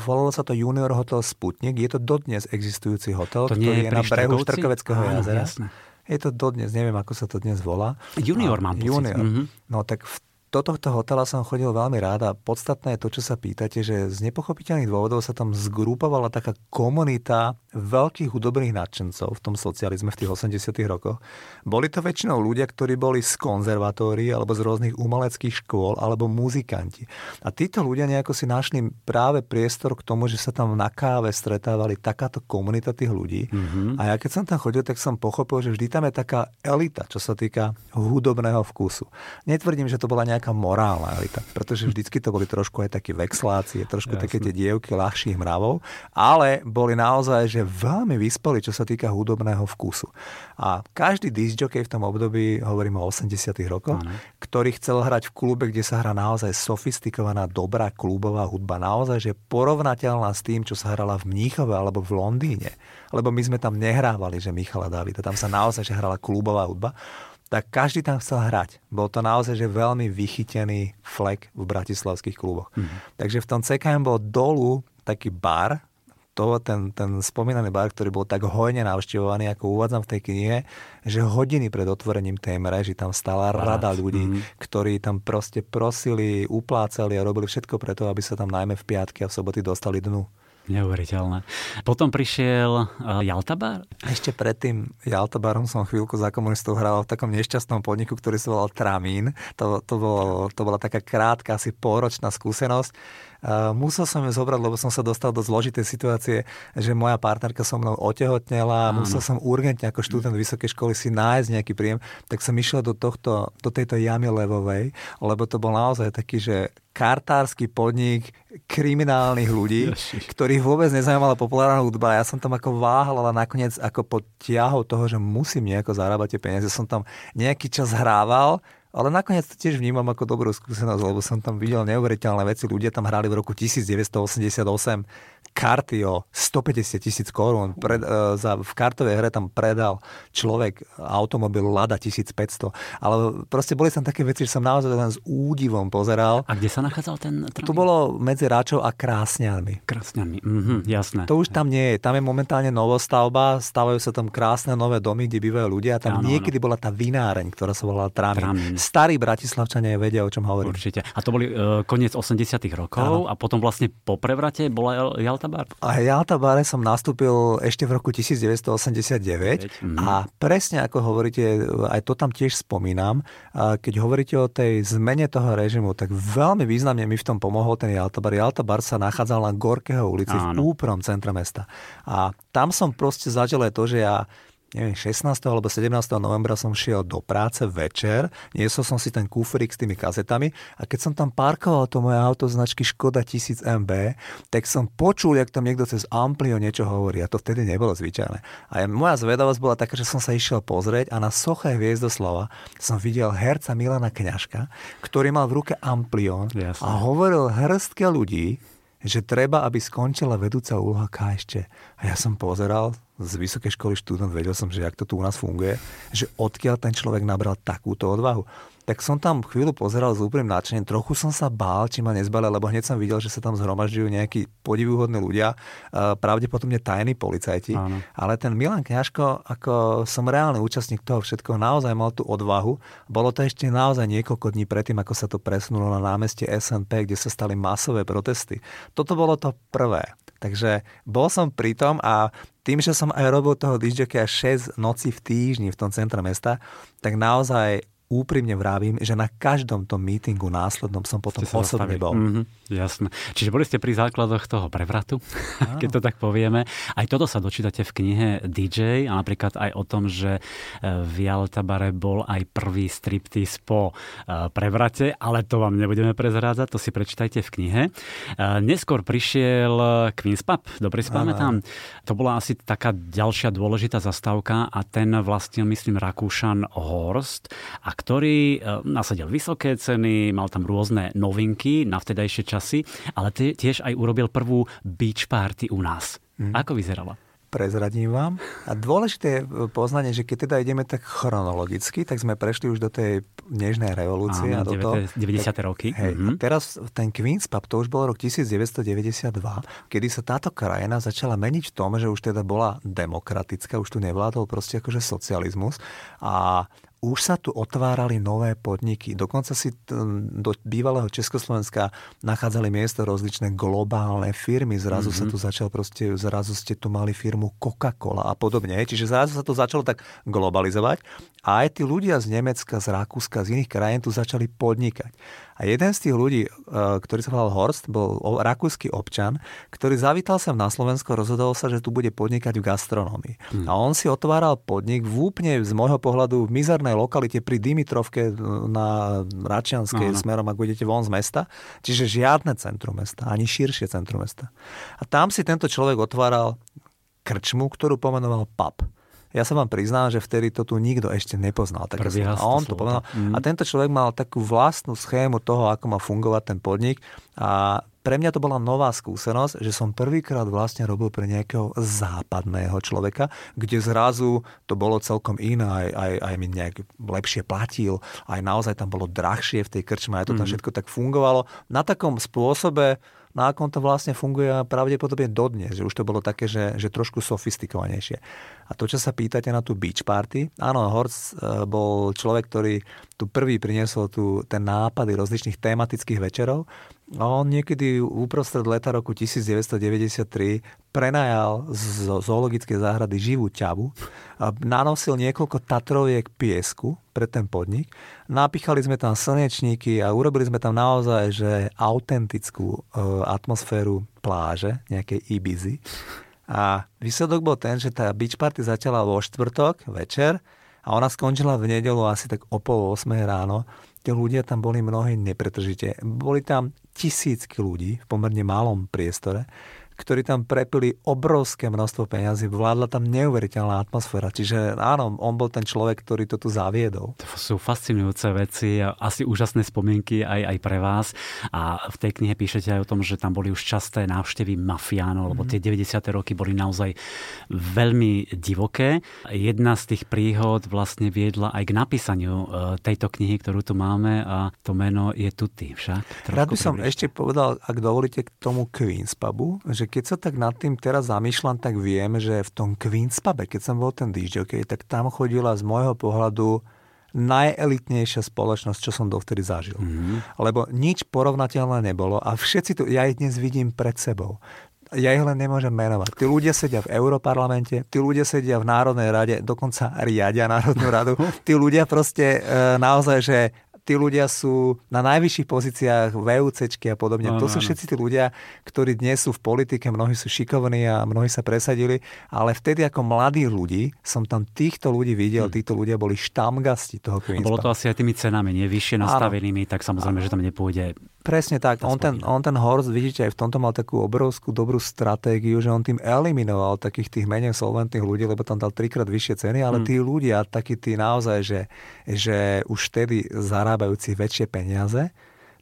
volalo sa to Junior Hotel Sputnik, je to dodnes existujúci hotel, to ktorý je, je na brehu Štrkoveckého jazera. Jasné. Je to dodnes, neviem, ako sa to dnes volá. Junior mám pocit. Junior. Mm-hmm. No tak v do tohto hotela som chodil veľmi rád a podstatné je to, čo sa pýtate, že z nepochopiteľných dôvodov sa tam zgrupovala taká komunita veľkých hudobných nadšencov v tom socializme v tých 80 rokoch. Boli to väčšinou ľudia, ktorí boli z konzervatórií alebo z rôznych umeleckých škôl alebo muzikanti. A títo ľudia nejako si našli práve priestor k tomu, že sa tam na káve stretávali takáto komunita tých ľudí. Mm-hmm. A ja keď som tam chodil, tak som pochopil, že vždy tam je taká elita, čo sa týka hudobného vkusu. Netvrdím, že to bola nejaká nejaká morálna pretože vždycky to boli trošku aj také vexlácie, trošku Jasne. také tie dievky ľahších mravov, ale boli naozaj, že veľmi vyspeli, čo sa týka hudobného vkusu. A každý disjockey v tom období, hovorím o 80 rokoch, ano. ktorý chcel hrať v klube, kde sa hrá naozaj sofistikovaná, dobrá klubová hudba, naozaj, že porovnateľná s tým, čo sa hrala v Mníchove alebo v Londýne. Lebo my sme tam nehrávali, že Michala Davida, tam sa naozaj že hrala klubová hudba tak každý tam chcel hrať. Bol to naozaj že veľmi vychytený flek v bratislavských kluboch. Mm. Takže v tom CKM bol dolu taký bar, to, ten, ten spomínaný bar, ktorý bol tak hojne navštevovaný, ako uvádzam v tej knihe, že hodiny pred otvorením tej mreži tam stála rada ľudí, mm. ktorí tam proste prosili, uplácali a robili všetko preto, aby sa tam najmä v piatky a v soboty dostali dnu. Neuveriteľné. Potom prišiel uh, Jaltabar? Ešte predtým Jaltabarom som chvíľku za komunistov hral v takom nešťastnom podniku, ktorý sa volal Tramín. To, to, bolo, to bola taká krátka, asi pôročná skúsenosť musel som ju zobrať, lebo som sa dostal do zložitej situácie, že moja partnerka so mnou otehotnela a musel som urgentne ako študent vysokej školy si nájsť nejaký príjem, tak som išiel do, tohto, do tejto jamy levovej, lebo to bol naozaj taký, že kartársky podnik kriminálnych ľudí, ktorých vôbec nezaujímala populárna hudba. Ja som tam ako váhal, ale nakoniec ako pod ťahou toho, že musím nejako zarábať tie peniaze, som tam nejaký čas hrával ale nakoniec to tiež vnímam ako dobrú skúsenosť, lebo som tam videl neuveriteľné veci. Ľudia tam hrali v roku 1988 karty o 150 tisíc korún. Pred, uh, za, v kartovej hre tam predal človek automobil Lada 1500. Ale proste boli tam také veci, že som naozaj len s údivom pozeral. A kde sa nachádzal ten tramvín? To bolo medzi Ráčov a Krásňanmi. Krásňanmi, mhm, jasné. To už tam nie je. Tam je momentálne novostavba, stavajú sa tam krásne nové domy, kde bývajú ľudia. A tam ano, niekedy ano. bola tá vináreň, ktorá sa volala Tramín. Starí bratislavčania vedia, o čom hovorím. Určite. A to boli uh, koniec 80 rokov ano. a potom vlastne po prevrate bola Jaltabar? A Jaltabare som nastúpil ešte v roku 1989 mm. a presne ako hovoríte, aj to tam tiež spomínam, keď hovoríte o tej zmene toho režimu, tak veľmi významne mi v tom pomohol ten Jaltabar. Jaltabar sa nachádzal na Gorkého ulici Áno. v úplnom centre mesta. A tam som proste zažil aj to, že ja neviem, 16. alebo 17. novembra som šiel do práce večer, niesol som si ten kúfrik s tými kazetami a keď som tam parkoval to moje auto značky Škoda 1000 MB, tak som počul, jak tam niekto cez Amplio niečo hovorí a to vtedy nebolo zvyčajné. A moja zvedavosť bola taká, že som sa išiel pozrieť a na soche Hviezdoslava som videl herca Milana Kňažka, ktorý mal v ruke Amplion Jasne. a hovoril hrstke ľudí, že treba, aby skončila vedúca úloha KSČ. A ja som pozeral z vysokej školy študent, vedel som, že jak to tu u nás funguje, že odkiaľ ten človek nabral takúto odvahu tak som tam chvíľu pozeral s úprimným nadšením. Trochu som sa bál, či ma nezbalia, lebo hneď som videl, že sa tam zhromažďujú nejakí podivuhodní ľudia, pravdepodobne tajní policajti. Áno. Ale ten Milan Kňažko, ako som reálny účastník toho všetkoho, naozaj mal tú odvahu. Bolo to ešte naozaj niekoľko dní predtým, ako sa to presunulo na námestie SNP, kde sa stali masové protesty. Toto bolo to prvé. Takže bol som pri tom a tým, že som aj robil toho DJka 6 noci v týždni v tom centre mesta, tak naozaj úprimne vravím, že na každom tom mítingu následnom som potom osobne bol. Mm-hmm, jasné. Čiže boli ste pri základoch toho prevratu, Áno. keď to tak povieme. Aj toto sa dočítate v knihe DJ a napríklad aj o tom, že e, v Jaltabare bol aj prvý striptease po e, prevrate, ale to vám nebudeme prezrádzať, to si prečítajte v knihe. E, neskôr prišiel Queen's Pub, dobre si pamätám. To bola asi taká ďalšia dôležitá zastávka a ten vlastnil, myslím, Rakúšan Horst a ktorý e, nasadil vysoké ceny, mal tam rôzne novinky na vtedajšie časy, ale tiež aj urobil prvú beach party u nás. Hmm. Ako vyzerala? prezradím vám. A dôležité je poznanie, že keď teda ideme tak chronologicky, tak sme prešli už do tej nežnej revolúcie. Áno, a do 90. toho, roky. Hej, mm-hmm. a teraz ten Queen's Pub, to už bol rok 1992, kedy sa táto krajina začala meniť v tom, že už teda bola demokratická, už tu nevládol proste akože socializmus a už sa tu otvárali nové podniky. Dokonca si do bývalého Československa nachádzali miesto rozličné globálne firmy. Zrazu mm-hmm. sa mhm. tu začal proste, zrazu ste tu mali firmu Coca-Cola a podobne. Čiže zrazu sa to začalo tak globalizovať a aj tí ľudia z Nemecka, z Rakúska, z iných krajín tu začali podnikať. A jeden z tých ľudí, e, ktorý sa volal Horst, bol rakúsky občan, ktorý zavítal sa na Slovensko, rozhodol sa, že tu bude podnikať v gastronómii. Hmm. A on si otváral podnik v úplne z môjho pohľadu v mizernej lokalite pri Dimitrovke na Račianskej no, smerom, ak budete von z mesta. Čiže žiadne centrum mesta, ani širšie centrum mesta. A tam si tento človek otváral krčmu, ktorú pomenoval pub. Ja sa vám priznám, že vtedy to tu nikto ešte nepoznal. Tak a on to povedal. Mm. A tento človek mal takú vlastnú schému toho, ako má fungovať ten podnik. A pre mňa to bola nová skúsenosť, že som prvýkrát vlastne robil pre nejakého západného človeka, kde zrazu to bolo celkom iné, aj, aj, aj mi nejak lepšie platil, aj naozaj tam bolo drahšie v tej krčme, aj to tam mm. všetko tak fungovalo. Na takom spôsobe, na akom to vlastne funguje pravdepodobne dodnes, že už to bolo také, že, že trošku sofistikovanejšie. A to, čo sa pýtate na tú beach party, áno, Horst e, bol človek, ktorý tu prvý priniesol tu ten nápady rozličných tematických večerov a on niekedy uprostred leta roku 1993 prenajal z zoologickej záhrady živú ťavu, a nanosil niekoľko tatroviek piesku pre ten podnik, napíchali sme tam slnečníky a urobili sme tam naozaj že autentickú e, atmosféru pláže, nejakej Ibizy. A výsledok bol ten, že tá beach party začala vo štvrtok večer a ona skončila v nedelu asi tak o pol 8 ráno. Tí ľudia tam boli mnohí nepretržite. Boli tam tisícky ľudí v pomerne malom priestore ktorí tam prepili obrovské množstvo peňazí, vládla tam neuveriteľná atmosféra. Čiže áno, on bol ten človek, ktorý to tu zaviedol. To sú fascinujúce veci asi úžasné spomienky aj, aj pre vás. A v tej knihe píšete aj o tom, že tam boli už časté návštevy mafiánov, lebo mhm. tie 90. roky boli naozaj veľmi divoké. Jedna z tých príhod vlastne viedla aj k napísaniu e, tejto knihy, ktorú tu máme a to meno je Tutti však. Rád by som ešte povedal, ak dovolíte, k tomu Queen's pubu, že keď sa tak nad tým teraz zamýšľam, tak viem, že v tom Queen's pube, keď som bol ten DJ, tak tam chodila z môjho pohľadu najelitnejšia spoločnosť, čo som dovtedy zažil. Mm-hmm. Lebo nič porovnateľné nebolo a všetci tu, ja ich dnes vidím pred sebou. Ja ich len nemôžem menovať. Tí ľudia sedia v Európarlamente, tí ľudia sedia v Národnej rade, dokonca riadia Národnú radu. Tí ľudia proste e, naozaj, že tí ľudia sú na najvyšších pozíciách v EUC a podobne. No, to sú všetci tí ľudia, ktorí dnes sú v politike, mnohí sú šikovní a mnohí sa presadili, ale vtedy ako mladí ľudí som tam týchto ľudí videl, hm. títo ľudia boli štamgasti toho Queen's Bolo to asi aj tými cenami, nie vyššie nastavenými, tak samozrejme, že tam nepôjde Presne tak. On ten, on ten Horst, vidíte, aj v tomto mal takú obrovskú dobrú stratégiu, že on tým eliminoval takých tých menej solventných ľudí, lebo tam dal trikrát vyššie ceny, ale mm. tí ľudia, takí tí naozaj, že, že už vtedy zarábajúci väčšie peniaze,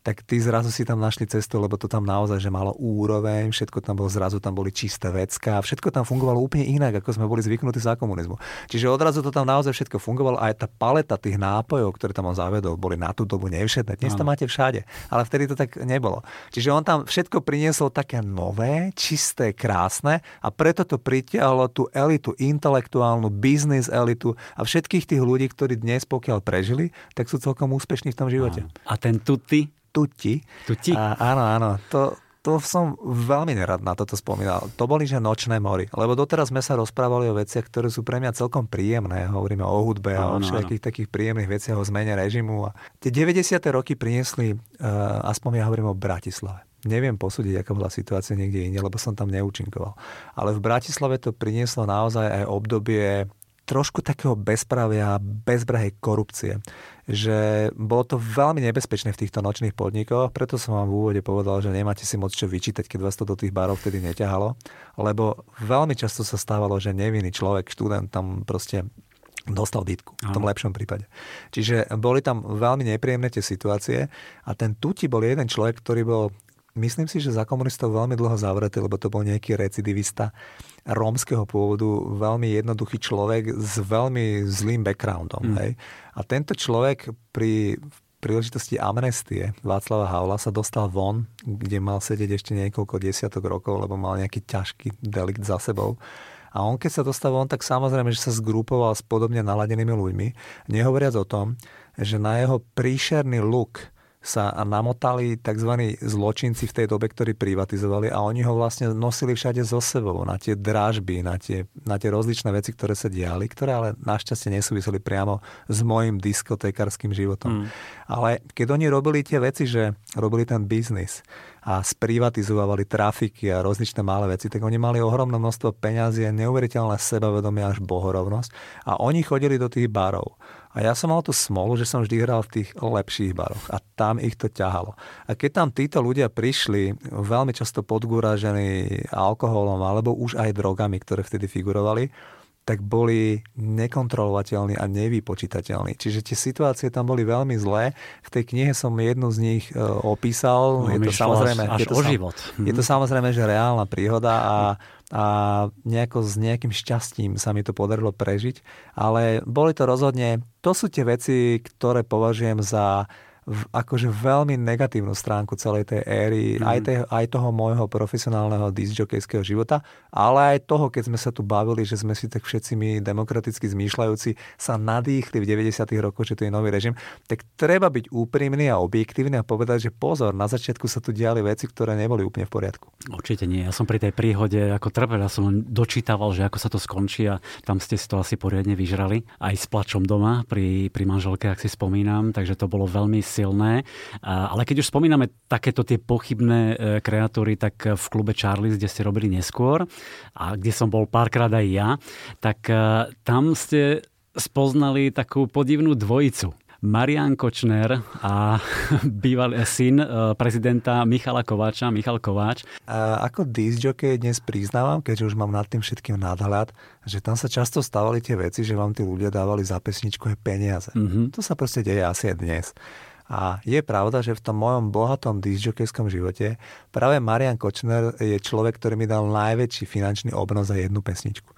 tak tí zrazu si tam našli cestu, lebo to tam naozaj, že malo úroveň, všetko tam bolo, zrazu tam boli čisté vecka, všetko tam fungovalo úplne inak, ako sme boli zvyknutí za komunizmu. Čiže odrazu to tam naozaj všetko fungovalo, aj tá paleta tých nápojov, ktoré tam on zavedol, boli na tú dobu nevšetné. Dnes to máte všade, ale vtedy to tak nebolo. Čiže on tam všetko priniesol také nové, čisté, krásne a preto to pritiahlo tú elitu, intelektuálnu, biznis elitu a všetkých tých ľudí, ktorí dnes pokiaľ prežili, tak sú celkom úspešní v tom živote. A ten tuty tuti. Tuti? A, áno, áno. To, to som veľmi nerad na toto spomínal. To boli, že nočné mori. Lebo doteraz sme sa rozprávali o veciach, ktoré sú pre mňa celkom príjemné. Hovoríme o hudbe a o všetkých takých príjemných veciach, o zmene režimu. A tie 90. roky priniesli, uh, aspoň ja hovorím o Bratislave. Neviem posúdiť, aká bola situácia niekde inde, lebo som tam neúčinkoval. Ale v Bratislave to prinieslo naozaj aj obdobie trošku takého bezpravia, bezbrahej korupcie. Že bolo to veľmi nebezpečné v týchto nočných podnikoch, preto som vám v úvode povedal, že nemáte si moc čo vyčítať, keď vás to do tých barov vtedy neťahalo, lebo veľmi často sa stávalo, že nevinný človek, študent tam proste dostal bytku, v tom lepšom prípade. Čiže boli tam veľmi nepríjemné tie situácie a ten Tuti bol jeden človek, ktorý bol myslím si, že za komunistov veľmi dlho zavretý, lebo to bol nejaký recidivista rómskeho pôvodu, veľmi jednoduchý človek s veľmi zlým backgroundom. Mm. Hej. A tento človek pri príležitosti amnestie Václava Havla sa dostal von, kde mal sedieť ešte niekoľko desiatok rokov, lebo mal nejaký ťažký delikt za sebou. A on keď sa dostal von, tak samozrejme, že sa zgrupoval s podobne naladenými ľuďmi, nehovoriac o tom, že na jeho príšerný look sa namotali tzv. zločinci v tej dobe, ktorí privatizovali a oni ho vlastne nosili všade so sebou na tie drážby, na tie, na tie rozličné veci, ktoré sa diali, ktoré ale našťastie nesúviseli priamo s môjim diskotékarským životom. Mm. Ale keď oni robili tie veci, že robili ten biznis a sprivatizovali trafiky a rozličné malé veci, tak oni mali ohromné množstvo peňazí a neuveriteľné sebavedomie až bohorovnosť a oni chodili do tých barov a ja som mal tú smolu, že som vždy hral v tých lepších baroch a tam ich to ťahalo. A keď tam títo ľudia prišli, veľmi často podgúražení alkoholom alebo už aj drogami, ktoré vtedy figurovali, tak boli nekontrolovateľní a nevypočítateľní. Čiže tie situácie tam boli veľmi zlé. V tej knihe som jednu z nich e, opísal. No, je to samozrejme, až, až je to, život. Je to mhm. samozrejme, že reálna príhoda a a nejako s nejakým šťastím sa mi to podarilo prežiť. Ale boli to rozhodne, to sú tie veci, ktoré považujem za v, akože veľmi negatívnu stránku celej tej éry, mm. aj, tej, aj toho môjho profesionálneho disjokejského života, ale aj toho, keď sme sa tu bavili, že sme si tak všetci my demokraticky zmýšľajúci sa nadýchli v 90. rokoch, že to je nový režim, tak treba byť úprimný a objektívny a povedať, že pozor, na začiatku sa tu diali veci, ktoré neboli úplne v poriadku. Určite nie. Ja som pri tej príhode ako trpel, ja som len dočítaval, že ako sa to skončí a tam ste si to asi poriadne vyžrali. Aj s plačom doma pri, pri manželke, ak si spomínam, takže to bolo veľmi silné. Ale keď už spomíname takéto tie pochybné e, kreatúry, tak v klube Charlies, kde ste robili neskôr a kde som bol párkrát aj ja, tak e, tam ste spoznali takú podivnú dvojicu. Marian Kočner a bývalý syn e, prezidenta Michala Kováča, Michal Kováč. A ako disjockey dnes priznávam, keďže už mám nad tým všetkým nadhľad, že tam sa často stávali tie veci, že vám tí ľudia dávali za pesničku peniaze. Mm-hmm. To sa proste deje asi aj dnes. A je pravda, že v tom mojom bohatom disjokejskom živote práve Marian Kočner je človek, ktorý mi dal najväčší finančný obnos za jednu pesničku.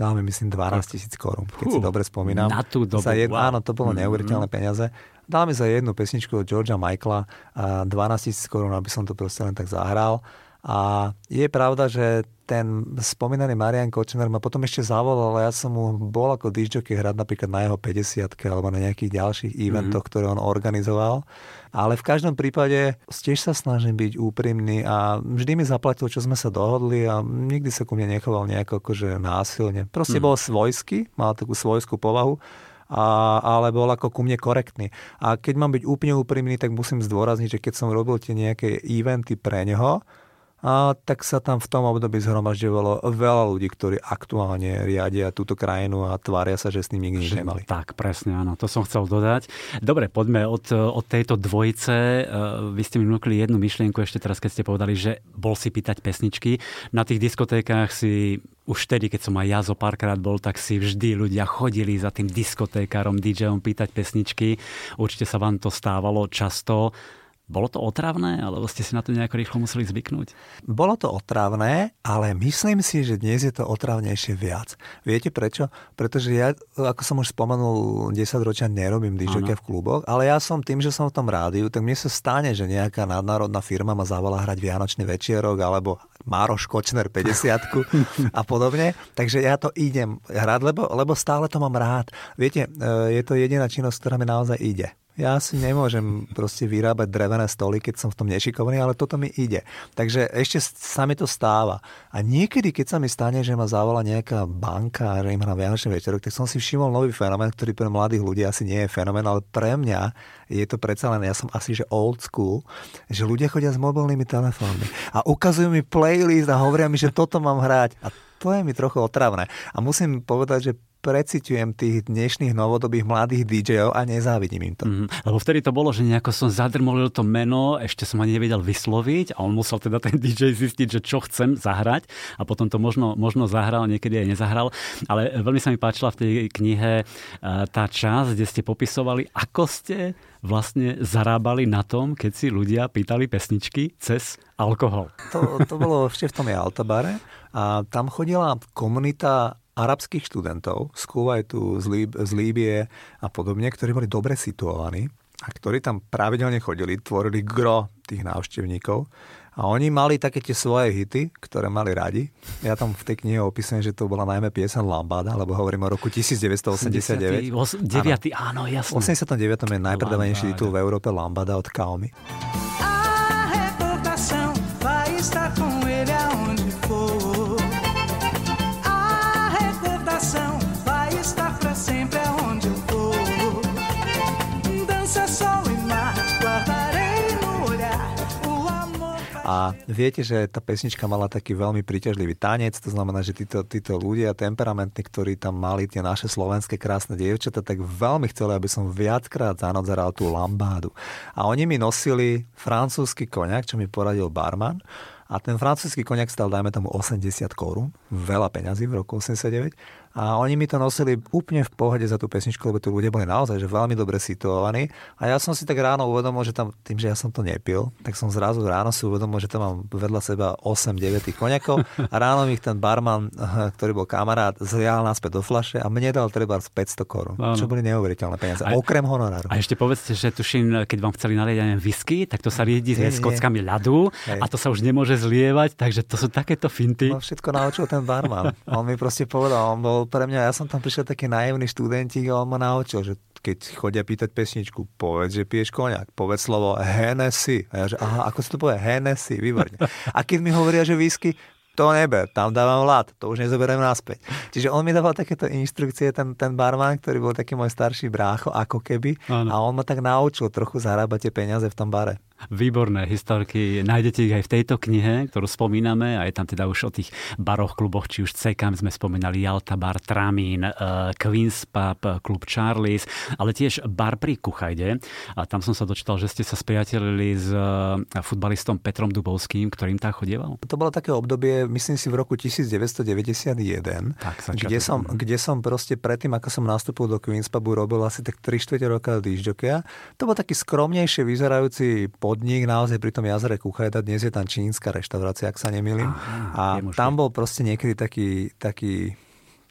Dal mi myslím 12 tisíc korún, keď si dobre spomínam. Na tú dobu, za jedno, wow. Áno, to bolo mm-hmm. neuveriteľné peniaze. Dal mi za jednu pesničku od Georgia Michaela 12 tisíc korún, aby som to proste len tak zahral. A je pravda, že ten spomínaný Marian Kočner ma potom ešte zavolal, ale ja som mu bol ako disjockey hrať napríklad na jeho 50 alebo na nejakých ďalších eventoch, mm-hmm. ktoré on organizoval. Ale v každom prípade tiež sa snažím byť úprimný a vždy mi zaplatil, čo sme sa dohodli a nikdy sa ku mne nechoval nejako akože násilne. Proste mm. bol svojský, mal takú svojskú povahu a, ale bol ako ku mne korektný. A keď mám byť úplne úprimný, tak musím zdôrazniť, že keď som robil tie nejaké eventy pre neho, a tak sa tam v tom období zhromažďovalo veľa ľudí, ktorí aktuálne riadia túto krajinu a tvária sa, že s ním nikdy nič nemali. Tak, presne, áno, to som chcel dodať. Dobre, poďme od, od tejto dvojice. E, vy ste mi vnúkli jednu myšlienku ešte teraz, keď ste povedali, že bol si pýtať pesničky. Na tých diskotékach si už vtedy, keď som aj ja zo párkrát bol, tak si vždy ľudia chodili za tým diskotékarom, DJom pýtať pesničky. Určite sa vám to stávalo často. Bolo to otravné, alebo ste si na to nejako rýchlo museli zvyknúť? Bolo to otravné, ale myslím si, že dnes je to otravnejšie viac. Viete prečo? Pretože ja, ako som už spomenul, 10 ročia nerobím dižoke v kluboch, ale ja som tým, že som v tom rádiu, tak mne sa stane, že nejaká nadnárodná firma ma zavolá hrať Vianočný večierok, alebo Mároš Kočner 50 a podobne. Takže ja to idem hrať, lebo, lebo stále to mám rád. Viete, e, je to jediná činnosť, ktorá mi naozaj ide. Ja si nemôžem proste vyrábať drevené stoly, keď som v tom nešikovný, ale toto mi ide. Takže ešte sa mi to stáva. A niekedy, keď sa mi stane, že ma zavolá nejaká banka, že im na Vianočný večerok, tak som si všimol nový fenomén, ktorý pre mladých ľudí asi nie je fenomén, ale pre mňa je to predsa len, ja som asi že old school, že ľudia chodia s mobilnými telefónmi a ukazujú mi playlist a hovoria mi, že toto mám hrať. A to je mi trochu otravné. A musím povedať, že preciťujem tých dnešných novodobých mladých DJov a nezávidím im to. Mm, lebo vtedy to bolo, že nejako som zadrmolil to meno, ešte som ani nevedel vysloviť a on musel teda ten DJ zistiť, že čo chcem zahrať a potom to možno, možno zahral, niekedy aj nezahral. Ale veľmi sa mi páčila v tej knihe e, tá časť, kde ste popisovali, ako ste vlastne zarábali na tom, keď si ľudia pýtali pesničky cez alkohol. To, to bolo ešte v tom Altabare a tam chodila komunita arabských študentov z Kuwaitu, z, Líb- z Líbie a podobne, ktorí boli dobre situovaní a ktorí tam pravidelne chodili, tvorili gro tých návštevníkov. A oni mali také tie svoje hity, ktoré mali radi. Ja tam v tej knihe opisujem, že to bola najmä piesen Lambada, lebo hovorím o roku 1989. 9. Áno, áno jasné. V 89. je najpredávanejší titul v Európe Lambada od Kaomi. Viete, že tá pesnička mala taký veľmi príťažlivý tanec, to znamená, že títo, títo ľudia temperamentní, ktorí tam mali tie naše slovenské krásne dievčatá, tak veľmi chceli, aby som viackrát za noc zaral tú lambádu. A oni mi nosili francúzsky koniak, čo mi poradil barman. A ten francúzsky koniak stal, dajme tomu, 80 korún. Veľa peňazí v roku 89. A oni mi to nosili úplne v pohode za tú pesničku, lebo tu ľudia boli naozaj že veľmi dobre situovaní. A ja som si tak ráno uvedomil, že tam, tým, že ja som to nepil, tak som zrazu ráno si uvedomil, že tam mám vedľa seba 8-9 tých koniakov a ráno mi ten barman, ktorý bol kamarát, zlial naspäť do flaše a mne dal treba 500 korún, čo boli neuveriteľné peniaze, a, okrem honoráru. A ešte povedzte, že tuším, keď vám chceli nalieť whisky, tak to sa riedi s kockami ľadu a to sa už nemôže zlievať, takže to sú takéto finty. No všetko naučil ten barman. On mi proste povedal, on bol bol pre mňa, ja som tam prišiel taký naivný študentík a on ma naučil, že keď chodia pýtať pesničku, povedz, že piješ koniak, povedz slovo Hennessy. A ja že, aha, ako sa to povie? Hennessy, výborne. A keď mi hovoria, že whisky, to neber, tam dávam lát, to už nezoberiem naspäť. Čiže on mi dával takéto inštrukcie, ten, ten barman, ktorý bol taký môj starší brácho, ako keby, ano. a on ma tak naučil trochu zarábať tie peniaze v tom bare. Výborné historky. Nájdete ich aj v tejto knihe, ktorú spomíname. A je tam teda už o tých baroch, kluboch, či už CKM sme spomínali, Jalta Bar, Tramín, uh, Queen's Pub, klub Charlie's, ale tiež bar pri Kuchajde. A tam som sa dočítal, že ste sa spriatelili s uh, futbalistom Petrom Dubovským, ktorým tá chodieval. To bolo také obdobie, myslím si, v roku 1991, tak, kde, som, kde som proste predtým, ako som nastúpil do Queen's Pubu, robil asi tak 3 4 roka disjokeja. To bol taký skromnejšie vyzerajúci podnik naozaj pri tom jazere Kuchajda, dnes je tam čínska reštaurácia, ak sa nemýlim. A tam bol proste niekedy taký, taký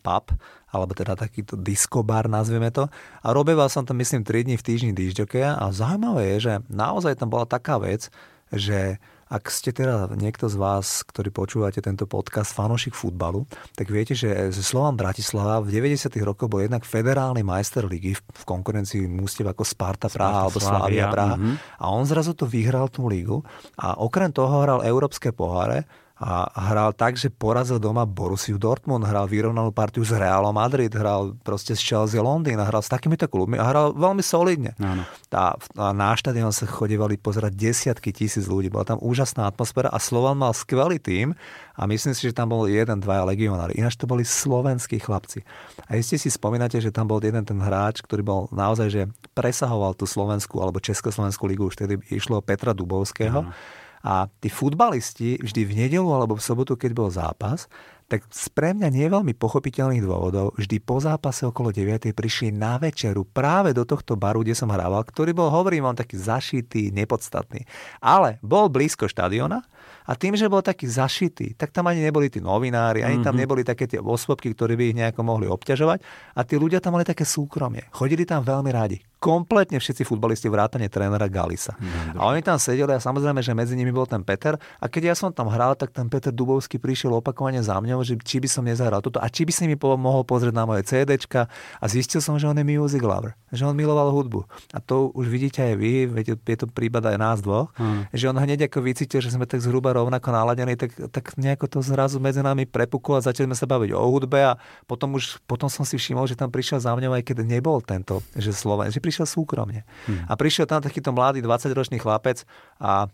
pub, alebo teda takýto diskobar, nazvieme to. A robeval som tam, myslím, 3 dní v týždni disjokeja a zaujímavé je, že naozaj tam bola taká vec, že ak ste teda niekto z vás, ktorý počúvate tento podcast, fanošik futbalu, tak viete, že Slovan Bratislava v 90. rokoch bol jednak federálny majster ligy v konkurencii mústiev ako Sparta Praha Sparta, alebo Slavia Praha. Mm-hmm. A on zrazu to vyhral tú ligu a okrem toho hral európske poháre a hral tak, že porazil doma Borussiu Dortmund, hral vyrovnanú partiu s Realom Madrid, hral proste s Chelsea Londýn, hral s takýmito klubmi a hral veľmi solidne. Áno. A, a na štadión sa chodívali pozerať desiatky tisíc ľudí. Bola tam úžasná atmosféra a Slovan mal skvelý tým a myslím si, že tam bol jeden, dvaja legionári. Ináč to boli slovenskí chlapci. A ste si spomínate, že tam bol jeden ten hráč, ktorý bol naozaj, že presahoval tú slovenskú alebo československú ligu, už vtedy išlo Petra Dubovského. Áno a tí futbalisti vždy v nedelu alebo v sobotu, keď bol zápas, tak z pre mňa nie veľmi pochopiteľných dôvodov vždy po zápase okolo 9. prišli na večeru práve do tohto baru, kde som hrával, ktorý bol, hovorím vám, taký zašitý, nepodstatný. Ale bol blízko štadiona a tým, že bol taký zašitý, tak tam ani neboli tí novinári, ani tam mhm. neboli také tie osvobky, ktoré by ich nejako mohli obťažovať a tí ľudia tam mali také súkromie. Chodili tam veľmi radi. kompletne všetci futbalisti vrátane trénera Galisa. Mm, a oni tam sedeli a samozrejme, že medzi nimi bol ten Peter. A keď ja som tam hral, tak ten Peter Dubovský prišiel opakovane za mňou, že či by som nezahral toto a či by si mi mohol pozrieť na moje CDčka a zistil som, že on je music lover, že on miloval hudbu. A to už vidíte aj vy, viete, je to prípad aj nás dvoch, mm. že on hneď ako vycítil, že sme tak zhruba rovnako naladení, tak, tak nejako to zrazu medzi nami prepuklo a začali sme sa baviť o hudbe a potom už potom som si všimol, že tam prišiel za mňou, aj keď nebol tento, že Sloven, že prišiel súkromne. Hmm. A prišiel tam takýto mladý 20-ročný chlapec a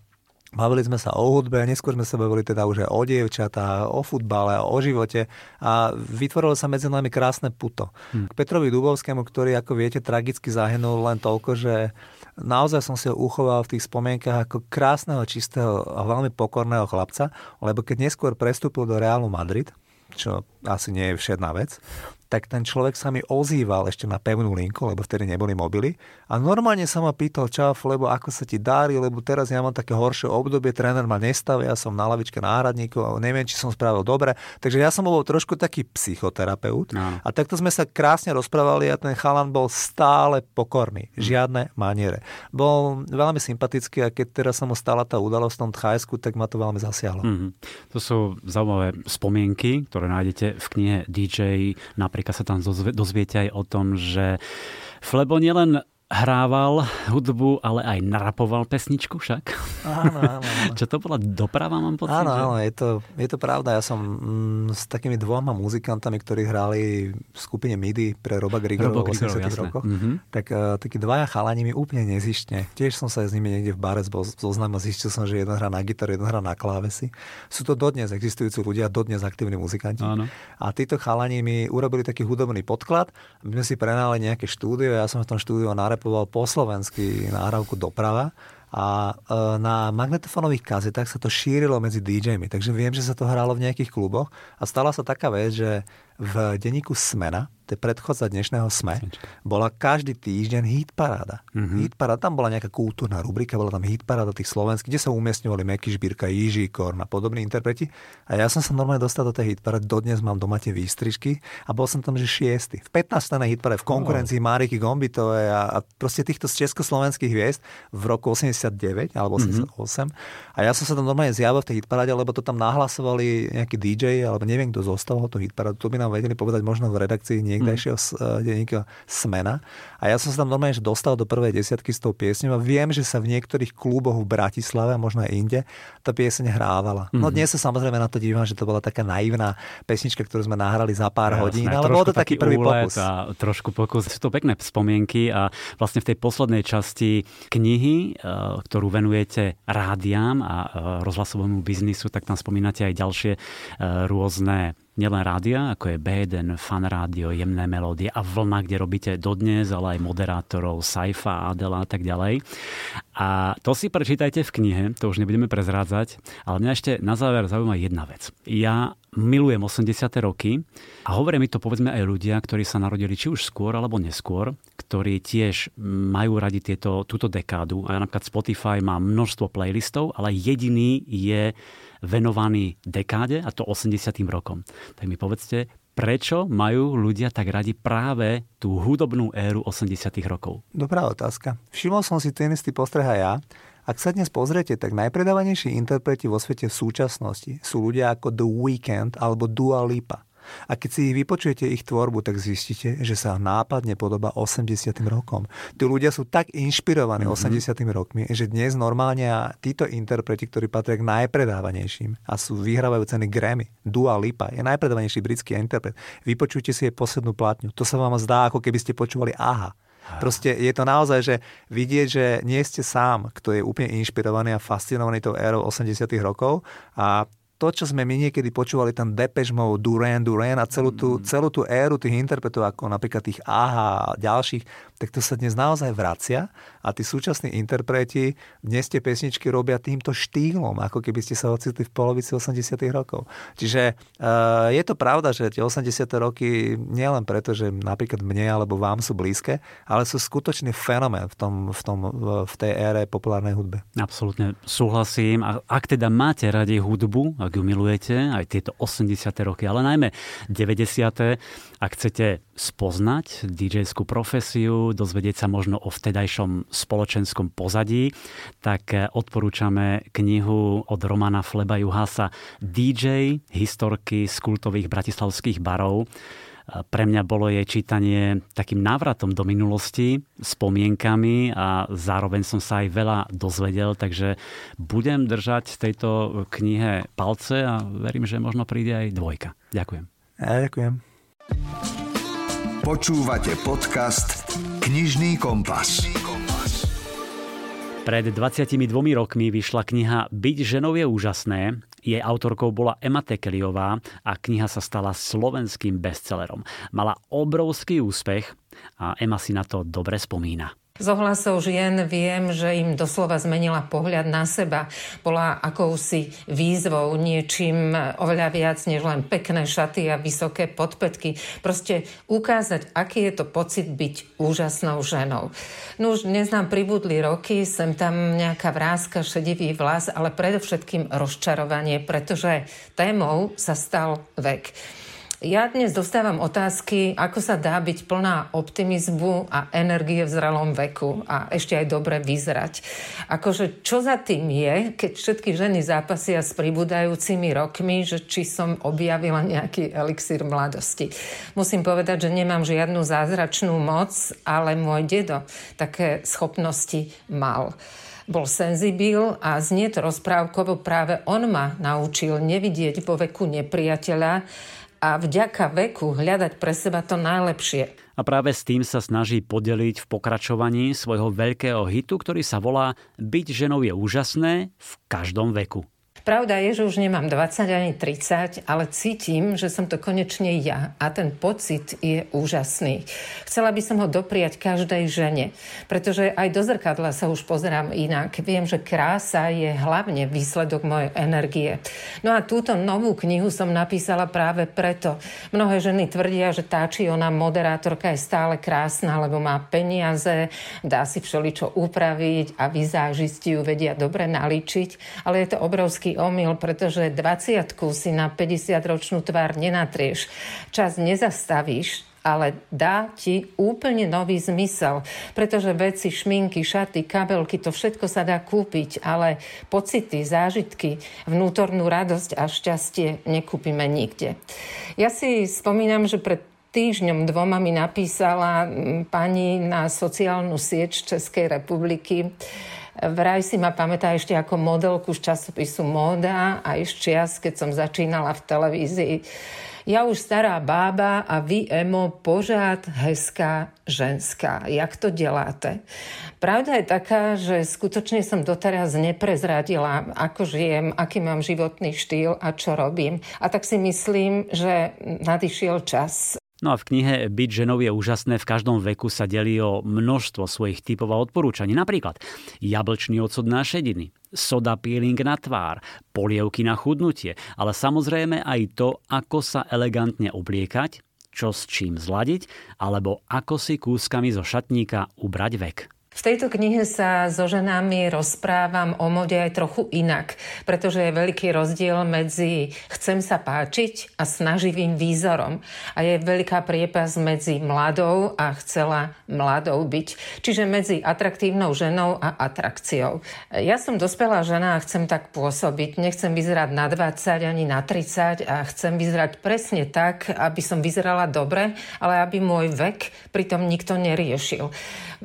Bavili sme sa o hudbe, neskôr sme sa bavili teda už aj o dievčatá, o futbale, o živote a vytvorilo sa medzi nami krásne puto. Hmm. K Petrovi Dubovskému, ktorý, ako viete, tragicky zahynul len toľko, že naozaj som si ho uchoval v tých spomienkach ako krásneho, čistého a veľmi pokorného chlapca, lebo keď neskôr prestúpil do Realu Madrid, čo asi nie je všetná vec, tak ten človek sa mi ozýval ešte na pevnú linku, lebo vtedy neboli mobily. A normálne sa ma pýtal, čau, lebo ako sa ti darí, lebo teraz ja mám také horšie obdobie, tréner ma nestavia, ja som na lavičke náhradníkov a neviem, či som spravil dobre. Takže ja som bol trošku taký psychoterapeut. No. A takto sme sa krásne rozprávali a ten chalan bol stále pokorný. Žiadne maniere. Bol veľmi sympatický a keď teraz sa mu stala tá udalosť v tom Thajsku, tak ma to veľmi zasiahlo. Mm-hmm. To sú zaujímavé spomienky, ktoré nájdete v knihe DJ na Napríklad sa tam dozviete aj o tom, že Flebo nielen hrával hudbu, ale aj narapoval pesničku však. Áno, áno. áno. Čo to bola doprava, mám pocit? Áno, áno, je to, je to pravda. Ja som mm, s takými dvoma muzikantami, ktorí hrali v skupine MIDI pre Roba Grigorova v 80 rokoch, mm-hmm. tak uh, takí dvaja chalani mi úplne nezištne. Tiež som sa s nimi niekde v bare zoznam a zistil som, že jeden hrá na gitaru, jeden hrá na klávesi. Sú to dodnes existujúci ľudia, dodnes aktívni muzikanti. Áno. A títo chalani mi urobili taký hudobný podklad. My sme si prenali nejaké štúdio, ja som v tom štúdiu repoval po slovensky nahrávku Doprava a e, na magnetofónových kazetách sa to šírilo medzi DJmi, takže viem, že sa to hralo v nejakých kluboch a stala sa taká vec, že v denníku Smena to je predchodca dnešného SME, bola každý týždeň hit paráda. Mm-hmm. Hit paráda, tam bola nejaká kultúrna rubrika, bola tam hit paráda tých slovenských, kde sa umiestňovali Meky Žbírka, Jiží Korn a podobní interpreti. A ja som sa normálne dostal do tej hit parády, dodnes mám doma tie výstrižky a bol som tam, že šiestý. V 15. hit paráde, v konkurencii oh. Máriky Gombitovej a, a proste týchto z československých hviezd v roku 89 alebo 88. Mm-hmm. A ja som sa tam normálne zjavil v tej hit paráde, lebo to tam nahlasovali nejaký DJ alebo neviem, kto zostal ho to hit parádu. To by nám vedeli povedať možno v redakcii niekdejšieho mm. denníka Smena. A ja som sa tam normálne že dostal do prvej desiatky s tou piesňou a viem, že sa v niektorých kluboch v Bratislave a možno aj inde tá pieseň hrávala. Mm. No mhm. dnes sa samozrejme na to dívam, že to bola taká naivná pesnička, ktorú sme nahrali za pár Jasné, hodín, ale bol to taký, taký prvý pokus. A trošku pokus. Sú to pekné spomienky a vlastne v tej poslednej časti knihy, e, ktorú venujete rádiám a e, rozhlasovému biznisu, tak tam spomínate aj ďalšie rôzne nielen rádia, ako je B1, Fan Rádio, Jemné melódie a Vlna, kde robíte dodnes, ale aj moderátorov, Saifa, Adela a tak ďalej. A to si prečítajte v knihe, to už nebudeme prezrádzať, ale mňa ešte na záver zaujíma jedna vec. Ja milujem 80. roky a hovoria mi to povedzme aj ľudia, ktorí sa narodili či už skôr alebo neskôr, ktorí tiež majú radi tieto, túto dekádu. A ja napríklad Spotify má množstvo playlistov, ale jediný je venovaný dekáde, a to 80. rokom. Tak mi povedzte, prečo majú ľudia tak radi práve tú hudobnú éru 80. rokov? Dobrá otázka. Všimol som si ten istý postreh ja. Ak sa dnes pozriete, tak najpredávanejší interpreti vo svete v súčasnosti sú ľudia ako The Weeknd alebo Dua Lipa. A keď si ich vypočujete ich tvorbu, tak zistíte, že sa nápadne podoba 80. rokom. Tí ľudia sú tak inšpirovaní mm-hmm. 80. rokmi, že dnes normálne títo interpreti, ktorí patria k najpredávanejším a sú vyhrávajú ceny Grammy, Dua Lipa je najpredávanejší britský interpret. Vypočujte si jej poslednú platňu. To sa vám zdá, ako keby ste počúvali aha. Proste je to naozaj, že vidieť, že nie ste sám, kto je úplne inšpirovaný a fascinovaný tou érou 80 rokov a to, čo sme my niekedy počúvali, ten Depeche Mode, Duran Duran a celú tú, mm. celú tú éru tých interpretov, ako napríklad tých AHA a ďalších, tak to sa dnes naozaj vracia a tí súčasní interpreti dnes tie pesničky robia týmto štýlom, ako keby ste sa ocitli v polovici 80 rokov. Čiže uh, je to pravda, že tie 80 roky nielen preto, že napríklad mne alebo vám sú blízke, ale sú skutočný fenomén v, tom, v, tom, v tej ére populárnej hudbe. Absolútne súhlasím. A ak teda máte radi hudbu, ak ju milujete, aj tieto 80. roky, ale najmä 90. Ak chcete spoznať DJ-skú profesiu, dozvedieť sa možno o vtedajšom spoločenskom pozadí, tak odporúčame knihu od Romana Fleba Juhasa DJ, historky z kultových bratislavských barov. Pre mňa bolo jej čítanie takým návratom do minulosti, spomienkami a zároveň som sa aj veľa dozvedel, takže budem držať tejto knihe palce a verím, že možno príde aj dvojka. Ďakujem. Ja ďakujem. Počúvate podcast Knižný kompas. Pred 22 rokmi vyšla kniha Byť ženou je úžasné jej autorkou bola Emma Tekeliová a kniha sa stala slovenským bestsellerom. Mala obrovský úspech a Emma si na to dobre spomína. Z ohlasov žien viem, že im doslova zmenila pohľad na seba. Bola akousi výzvou, niečím oveľa viac než len pekné šaty a vysoké podpetky. Proste ukázať, aký je to pocit byť úžasnou ženou. No už neznám pribudli roky, sem tam nejaká vrázka, šedivý vlas, ale predovšetkým rozčarovanie, pretože témou sa stal vek. Ja dnes dostávam otázky, ako sa dá byť plná optimizmu a energie v zrelom veku a ešte aj dobre vyzerať. Akože čo za tým je, keď všetky ženy zápasia s pribúdajúcimi rokmi, že či som objavila nejaký elixír mladosti. Musím povedať, že nemám žiadnu zázračnú moc, ale môj dedo také schopnosti mal bol senzibil a znie to rozprávkovo práve on ma naučil nevidieť vo veku nepriateľa a vďaka veku hľadať pre seba to najlepšie. A práve s tým sa snaží podeliť v pokračovaní svojho veľkého hitu, ktorý sa volá Byť ženou je úžasné v každom veku. Pravda je, že už nemám 20 ani 30, ale cítim, že som to konečne ja a ten pocit je úžasný. Chcela by som ho dopriať každej žene, pretože aj do zrkadla sa už pozerám inak. Viem, že krása je hlavne výsledok mojej energie. No a túto novú knihu som napísala práve preto. Mnohé ženy tvrdia, že tá či ona moderátorka je stále krásna, lebo má peniaze, dá si všeličo upraviť a vizážisti ju vedia dobre naličiť, ale je to obrovský omyl, pretože 20 si na 50-ročnú tvár nenatrieš. Čas nezastavíš, ale dá ti úplne nový zmysel, pretože veci, šminky, šaty, kabelky, to všetko sa dá kúpiť, ale pocity, zážitky, vnútornú radosť a šťastie nekúpime nikde. Ja si spomínam, že pred týždňom dvoma mi napísala pani na sociálnu sieť Českej republiky, Vraj si ma pamätá ešte ako modelku z časopisu Móda a ešte čas, keď som začínala v televízii. Ja už stará bába a vy, Emo, pořád hezká ženská. Jak to deláte? Pravda je taká, že skutočne som doteraz neprezradila, ako žijem, aký mám životný štýl a čo robím. A tak si myslím, že nadišiel čas. No a v knihe Byť ženou je úžasné v každom veku sa delí o množstvo svojich typov a odporúčaní. Napríklad jablčný ocot na šediny, soda peeling na tvár, polievky na chudnutie, ale samozrejme aj to, ako sa elegantne obliekať, čo s čím zladiť, alebo ako si kúskami zo šatníka ubrať vek. V tejto knihe sa so ženami rozprávam o mode aj trochu inak, pretože je veľký rozdiel medzi chcem sa páčiť a snaživým výzorom. A je veľká priepas medzi mladou a chcela mladou byť. Čiže medzi atraktívnou ženou a atrakciou. Ja som dospelá žena a chcem tak pôsobiť. Nechcem vyzerať na 20 ani na 30 a chcem vyzerať presne tak, aby som vyzerala dobre, ale aby môj vek pritom nikto neriešil.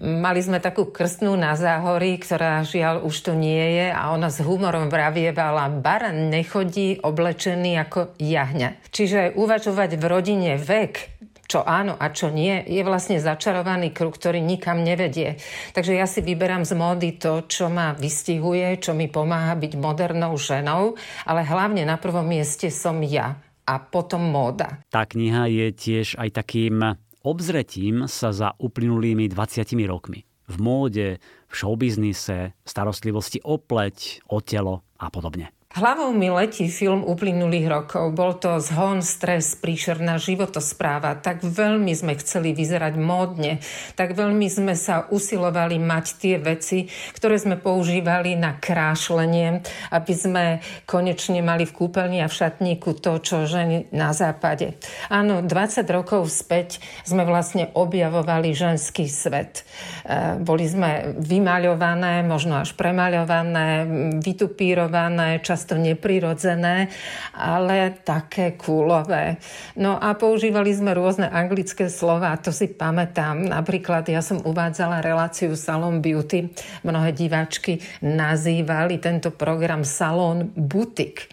Mali sme takú krstnú na záhorí, ktorá žiaľ už tu nie je a ona s humorom vravievala, baran nechodí oblečený ako jahňa. Čiže uvažovať v rodine vek, čo áno a čo nie, je vlastne začarovaný kruh, ktorý nikam nevedie. Takže ja si vyberám z módy to, čo ma vystihuje, čo mi pomáha byť modernou ženou, ale hlavne na prvom mieste som ja a potom móda. Tá kniha je tiež aj takým obzretím sa za uplynulými 20 rokmi. V móde, v showbiznise, starostlivosti o pleť, o telo a podobne. Hlavou mi letí film uplynulých rokov. Bol to zhon, stres, príšerná životospráva. Tak veľmi sme chceli vyzerať módne. Tak veľmi sme sa usilovali mať tie veci, ktoré sme používali na krášlenie, aby sme konečne mali v kúpeľni a v šatníku to, čo ženy na západe. Áno, 20 rokov späť sme vlastne objavovali ženský svet. E, boli sme vymaľované, možno až premaľované, vytupírované, čas často neprirodzené, ale také kúlové. No a používali sme rôzne anglické slova, to si pamätám. Napríklad ja som uvádzala reláciu Salon Beauty. Mnohé diváčky nazývali tento program Salon Butik.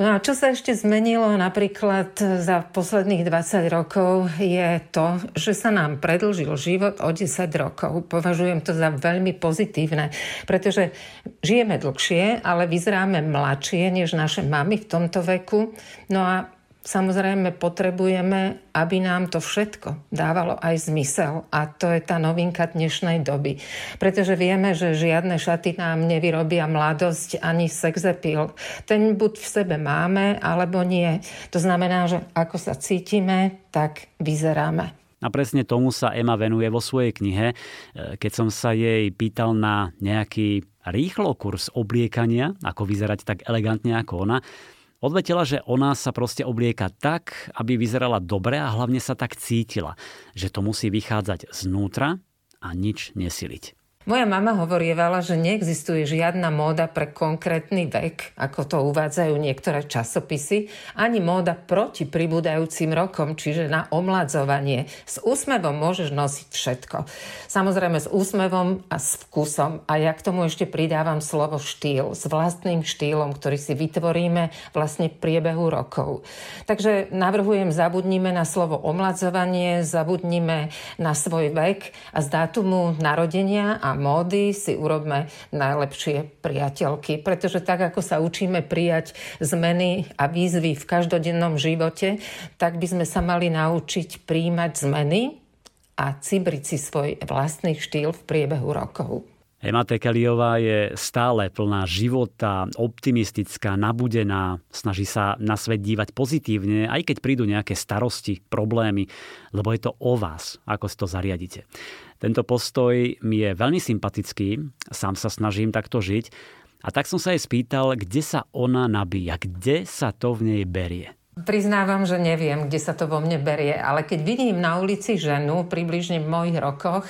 No a čo sa ešte zmenilo napríklad za posledných 20 rokov je to, že sa nám predlžil život o 10 rokov. Považujem to za veľmi pozitívne, pretože žijeme dlhšie, ale vyzeráme mladšie než naše mamy v tomto veku. No a Samozrejme potrebujeme, aby nám to všetko dávalo aj zmysel a to je tá novinka dnešnej doby. Pretože vieme, že žiadne šaty nám nevyrobia mladosť ani sexepil. Ten buď v sebe máme, alebo nie. To znamená, že ako sa cítime, tak vyzeráme. A presne tomu sa Ema venuje vo svojej knihe. Keď som sa jej pýtal na nejaký rýchlo kurz obliekania, ako vyzerať tak elegantne ako ona, Odvetela, že ona sa proste oblieka tak, aby vyzerala dobre a hlavne sa tak cítila, že to musí vychádzať znútra a nič nesiliť. Moja mama hovorievala, že neexistuje žiadna móda pre konkrétny vek, ako to uvádzajú niektoré časopisy, ani móda proti pribúdajúcim rokom, čiže na omladzovanie. S úsmevom môžeš nosiť všetko. Samozrejme s úsmevom a s vkusom. A ja k tomu ešte pridávam slovo štýl, s vlastným štýlom, ktorý si vytvoríme vlastne v priebehu rokov. Takže navrhujem, zabudnime na slovo omladzovanie, zabudnime na svoj vek a z dátumu narodenia a a módy si urobme najlepšie priateľky. Pretože tak, ako sa učíme prijať zmeny a výzvy v každodennom živote, tak by sme sa mali naučiť príjmať zmeny a cibriť si svoj vlastný štýl v priebehu rokov. Ema Tekeliová je stále plná života, optimistická, nabudená, snaží sa na svet dívať pozitívne, aj keď prídu nejaké starosti, problémy, lebo je to o vás, ako si to zariadite. Tento postoj mi je veľmi sympatický, sám sa snažím takto žiť. A tak som sa jej spýtal, kde sa ona nabíja, kde sa to v nej berie. Priznávam, že neviem, kde sa to vo mne berie, ale keď vidím na ulici ženu približne v mojich rokoch,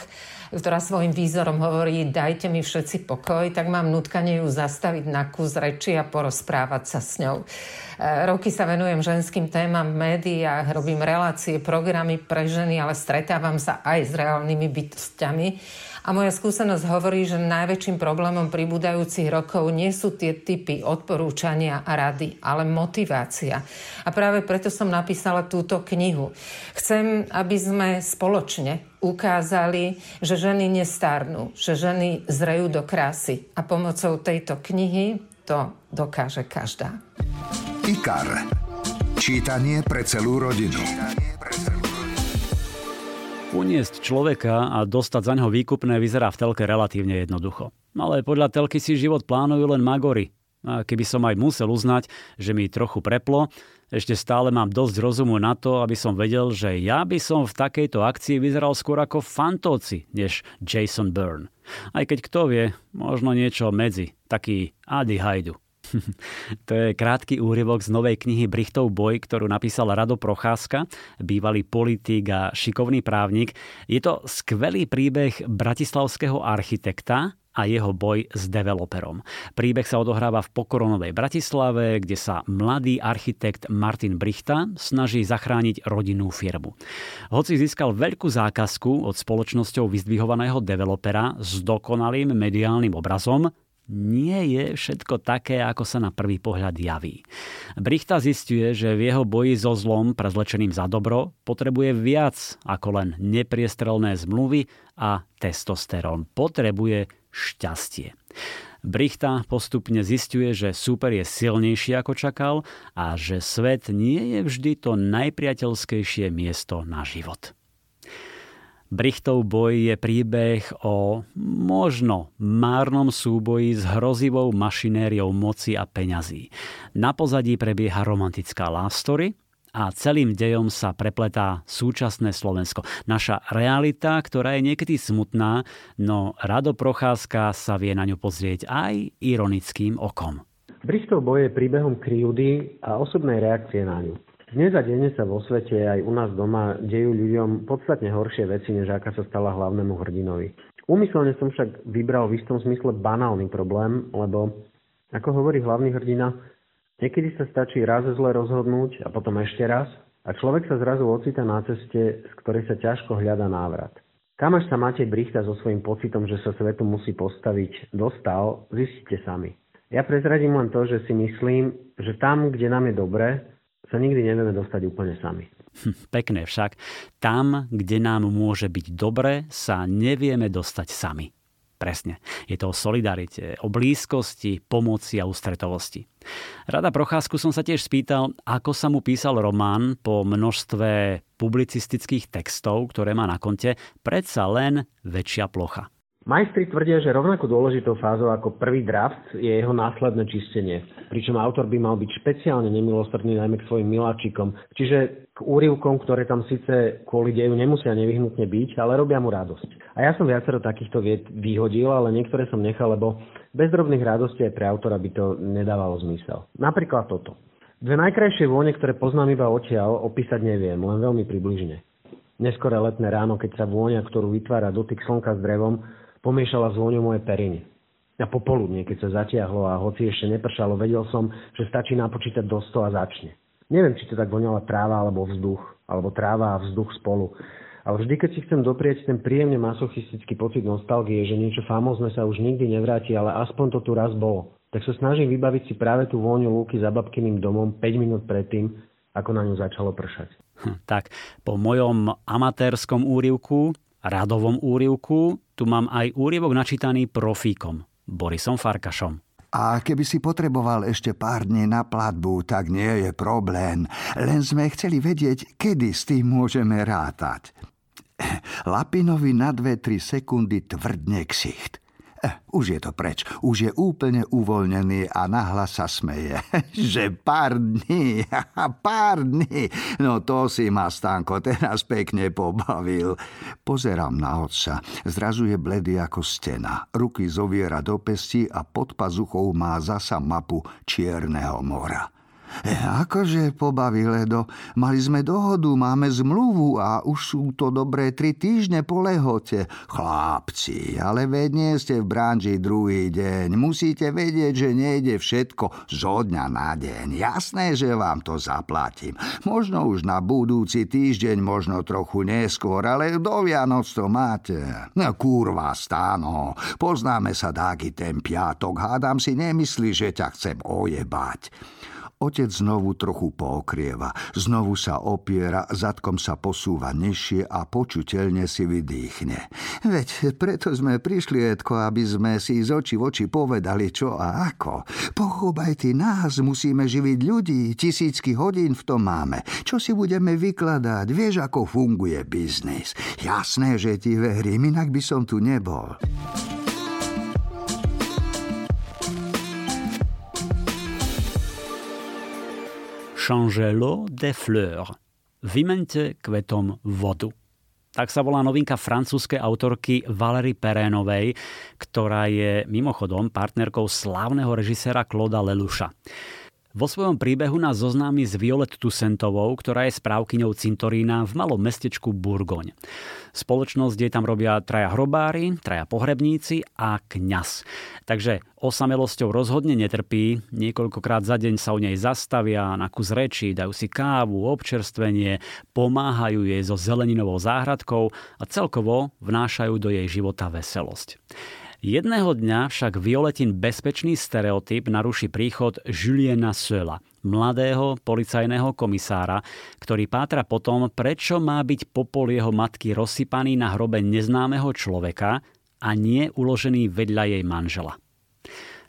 ktorá svojim výzorom hovorí dajte mi všetci pokoj, tak mám nutkanie ju zastaviť na kus reči a porozprávať sa s ňou. E, roky sa venujem ženským témam v médiách, robím relácie, programy pre ženy, ale stretávam sa aj s reálnymi bytostiami. A moja skúsenosť hovorí, že najväčším problémom pribúdajúcich rokov nie sú tie typy odporúčania a rady, ale motivácia. A práve preto som napísala túto knihu. Chcem, aby sme spoločne ukázali, že ženy nestarnú, že ženy zrejú do krásy. A pomocou tejto knihy to dokáže každá. IKAR. Čítanie pre celú rodinu. Uniesť človeka a dostať za neho výkupné vyzerá v telke relatívne jednoducho. Ale podľa telky si život plánujú len magory. A keby som aj musel uznať, že mi trochu preplo, ešte stále mám dosť rozumu na to, aby som vedel, že ja by som v takejto akcii vyzeral skôr ako fantóci, než Jason Byrne. Aj keď kto vie, možno niečo medzi, taký Adi Hajdu. to je krátky úryvok z novej knihy Brichtov boj, ktorú napísal Rado Procházka, bývalý politik a šikovný právnik. Je to skvelý príbeh bratislavského architekta, a jeho boj s developerom. Príbeh sa odohráva v pokoronovej Bratislave, kde sa mladý architekt Martin Brichta snaží zachrániť rodinnú firmu. Hoci získal veľkú zákazku od spoločnosťou vyzdvihovaného developera s dokonalým mediálnym obrazom, nie je všetko také, ako sa na prvý pohľad javí. Brichta zistuje, že v jeho boji so zlom prezlečeným za dobro potrebuje viac ako len nepriestrelné zmluvy a testosterón. Potrebuje šťastie. Brichta postupne zistuje, že super je silnejší ako čakal a že svet nie je vždy to najpriateľskejšie miesto na život. Brichtov boj je príbeh o možno márnom súboji s hrozivou mašinériou moci a peňazí. Na pozadí prebieha romantická love story a celým dejom sa prepletá súčasné Slovensko. Naša realita, ktorá je niekedy smutná, no Rado Procházka sa vie na ňu pozrieť aj ironickým okom. Brichtov boj je príbehom kryjúdy a osobnej reakcie na ňu. Dnes a denne sa vo svete aj u nás doma dejú ľuďom podstatne horšie veci, než aká sa stala hlavnému hrdinovi. Úmyselne som však vybral v istom zmysle banálny problém, lebo, ako hovorí hlavný hrdina, niekedy sa stačí raz zle rozhodnúť a potom ešte raz a človek sa zrazu ocita na ceste, z ktorej sa ťažko hľada návrat. Kam až sa Matej Brichta so svojím pocitom, že sa svetu musí postaviť, dostal, zistite sami. Ja prezradím len to, že si myslím, že tam, kde nám je dobre, sa nikdy nevieme dostať úplne sami. Hm, pekné však. Tam, kde nám môže byť dobre, sa nevieme dostať sami. Presne. Je to o solidarite, o blízkosti, pomoci a ústretovosti. Rada Procházku som sa tiež spýtal, ako sa mu písal román po množstve publicistických textov, ktoré má na konte, predsa len väčšia plocha. Majstri tvrdia, že rovnako dôležitou fázou ako prvý draft je jeho následné čistenie, pričom autor by mal byť špeciálne nemilosrdný najmä k svojim miláčikom, čiže k úrivkom, ktoré tam síce kvôli deju nemusia nevyhnutne byť, ale robia mu radosť. A ja som viacero takýchto vied vyhodil, ale niektoré som nechal, lebo bez drobných radostí aj pre autora by to nedávalo zmysel. Napríklad toto. Dve najkrajšie vône, ktoré poznám iba odtiaľ, opísať neviem, len veľmi približne. Neskore letné ráno, keď sa vôňa, ktorú vytvára dotyk slnka s drevom, pomiešala s vôňou moje periny. A popoludne, keď sa zatiahlo a hoci ešte nepršalo, vedel som, že stačí napočítať do 100 a začne. Neviem, či to tak voňala tráva alebo vzduch, alebo tráva a vzduch spolu. Ale vždy, keď si chcem doprieť ten príjemne masochistický pocit nostalgie, že niečo famózne sa už nikdy nevráti, ale aspoň to tu raz bolo, tak sa snažím vybaviť si práve tú vôňu lúky za babkyným domom 5 minút predtým, ako na ňu začalo pršať. Hm, tak po mojom amatérskom úrivku radovom úrivku, tu mám aj úrivok načítaný profíkom, Borisom Farkašom. A keby si potreboval ešte pár dní na platbu, tak nie je problém. Len sme chceli vedieť, kedy s tým môžeme rátať. Lapinovi na 2-3 sekundy tvrdne ksicht. Eh, už je to preč. Už je úplne uvoľnený a nahlas sa smeje. že pár dní, pár dní. No to si ma, Stanko, teraz pekne pobavil. Pozerám na otca. Zrazu je bledý ako stena. Ruky zoviera do pesti a pod pazuchou má zasa mapu Čierneho mora. E, akože pobaví Ledo, mali sme dohodu, máme zmluvu a už sú to dobré tri týždne po lehote. Chlapci, ale veď nie ste v branži druhý deň. Musíte vedieť, že nejde všetko zo dňa na deň. Jasné, že vám to zaplatím. Možno už na budúci týždeň, možno trochu neskôr, ale do Vianoc to máte. No kurva, stáno. Poznáme sa dáky ten piatok. Hádam si nemyslí, že ťa chcem ojebať. Otec znovu trochu pookrieva, znovu sa opiera, zadkom sa posúva nižšie a počuteľne si vydýchne. Veď preto sme prišli, Edko, aby sme si z oči v oči povedali, čo a ako. Pochop aj ty nás, musíme živiť ľudí, tisícky hodín v tom máme. Čo si budeme vykladať, vieš, ako funguje biznis. Jasné, že ti verím, inak by som tu nebol. Changer l'eau des fleurs. Vymente kvetom vodu. Tak sa volá novinka francúzskej autorky Valery Perénovej, ktorá je mimochodom partnerkou slávneho režiséra Kloda Leluša. Vo svojom príbehu nás zoznámi s Violet Tusentovou, ktorá je správkyňou cintorína v malom mestečku Burgoň. Spoločnosť jej tam robia traja hrobári, traja pohrebníci a kňaz. Takže osamelosťou rozhodne netrpí, niekoľkokrát za deň sa u nej zastavia na kus reči, dajú si kávu, občerstvenie, pomáhajú jej so zeleninovou záhradkou a celkovo vnášajú do jej života veselosť. Jedného dňa však Violetin bezpečný stereotyp naruší príchod Juliena Söla, mladého policajného komisára, ktorý pátra potom, prečo má byť popol jeho matky rozsypaný na hrobe neznámeho človeka a nie uložený vedľa jej manžela.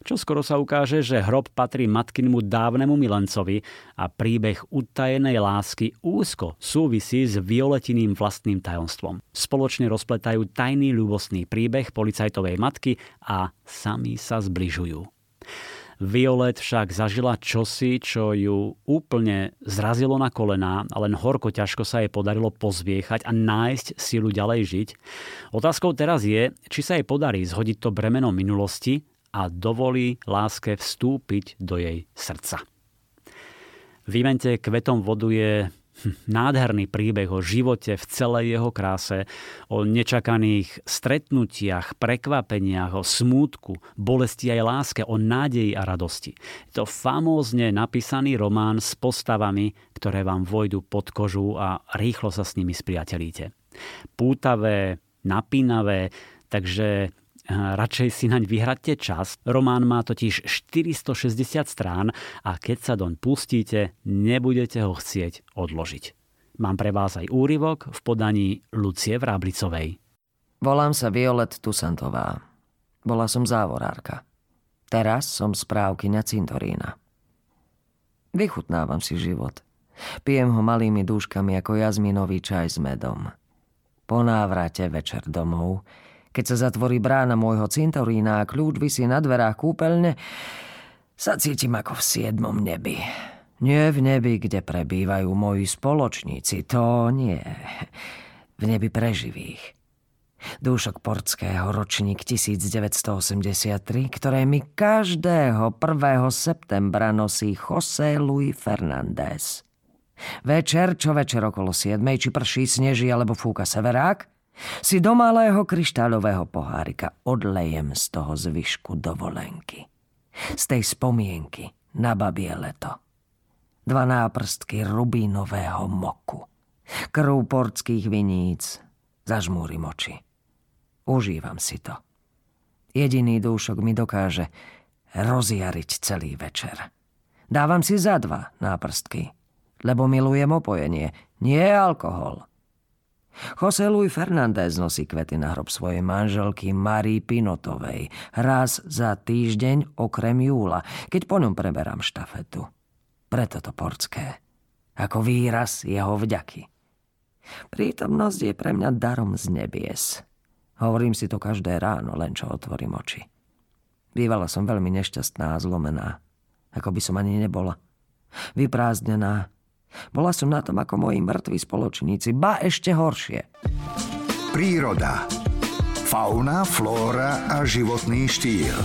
Čo skoro sa ukáže, že hrob patrí matkinmu dávnemu milencovi a príbeh utajenej lásky úzko súvisí s Violetiným vlastným tajomstvom. Spoločne rozpletajú tajný ľubostný príbeh policajtovej matky a sami sa zbližujú. Violet však zažila čosi, čo ju úplne zrazilo na kolená a len horko ťažko sa jej podarilo pozviechať a nájsť silu ďalej žiť. Otázkou teraz je, či sa jej podarí zhodiť to bremeno minulosti a dovolí láske vstúpiť do jej srdca. Vymente kvetom vodu je nádherný príbeh o živote v celej jeho kráse, o nečakaných stretnutiach, prekvapeniach, o smútku, bolesti aj láske, o nádeji a radosti. Je to famózne napísaný román s postavami, ktoré vám vojdu pod kožu a rýchlo sa s nimi spriatelíte. Pútavé, napínavé, takže radšej si naň vyhradte čas. Román má totiž 460 strán a keď sa doň pustíte, nebudete ho chcieť odložiť. Mám pre vás aj úryvok v podaní Lucie Vráblicovej. Volám sa Violet Tusantová. Bola som závorárka. Teraz som správkyňa cintorína. Vychutnávam si život. Pijem ho malými dúškami ako jazminový čaj s medom. Po návrate večer domov keď sa zatvorí brána môjho cintorína a kľúč vysí na dverách kúpeľne, sa cítim ako v siedmom nebi. Nie v nebi, kde prebývajú moji spoločníci, to nie. V nebi preživých. Dúšok Portského ročník 1983, ktoré mi každého 1. septembra nosí José Luis Fernández. Večer, čo večer okolo 7, či prší, sneží alebo fúka severák, si do malého kryštáľového pohárika odlejem z toho zvyšku dovolenky. Z tej spomienky na babie leto. Dva náprstky rubínového moku. Krv portských viníc. Zažmúrim oči. Užívam si to. Jediný dúšok mi dokáže rozjariť celý večer. Dávam si za dva náprstky, lebo milujem opojenie, nie alkohol – José Luis Fernández nosí kvety na hrob svojej manželky Marii Pinotovej raz za týždeň okrem júla, keď po ňom preberám štafetu. Preto to portské. Ako výraz jeho vďaky. Prítomnosť je pre mňa darom z nebies. Hovorím si to každé ráno, len čo otvorím oči. Bývala som veľmi nešťastná a zlomená. Ako by som ani nebola. Vyprázdnená, bola som na tom ako moji mŕtvi spoločníci, ba ešte horšie. Príroda. Fauna, flóra a životný štýl.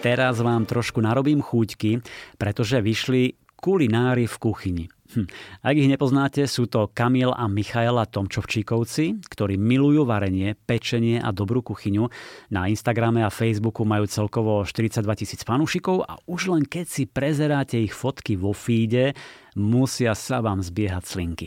Teraz vám trošku narobím chúťky, pretože vyšli kulinári v kuchyni. Hm. Ak ich nepoznáte, sú to Kamil a Michaela Tomčovčíkovci, ktorí milujú varenie, pečenie a dobrú kuchyňu. Na Instagrame a Facebooku majú celkovo 42 tisíc fanúšikov a už len keď si prezeráte ich fotky vo feede, musia sa vám zbiehať slinky.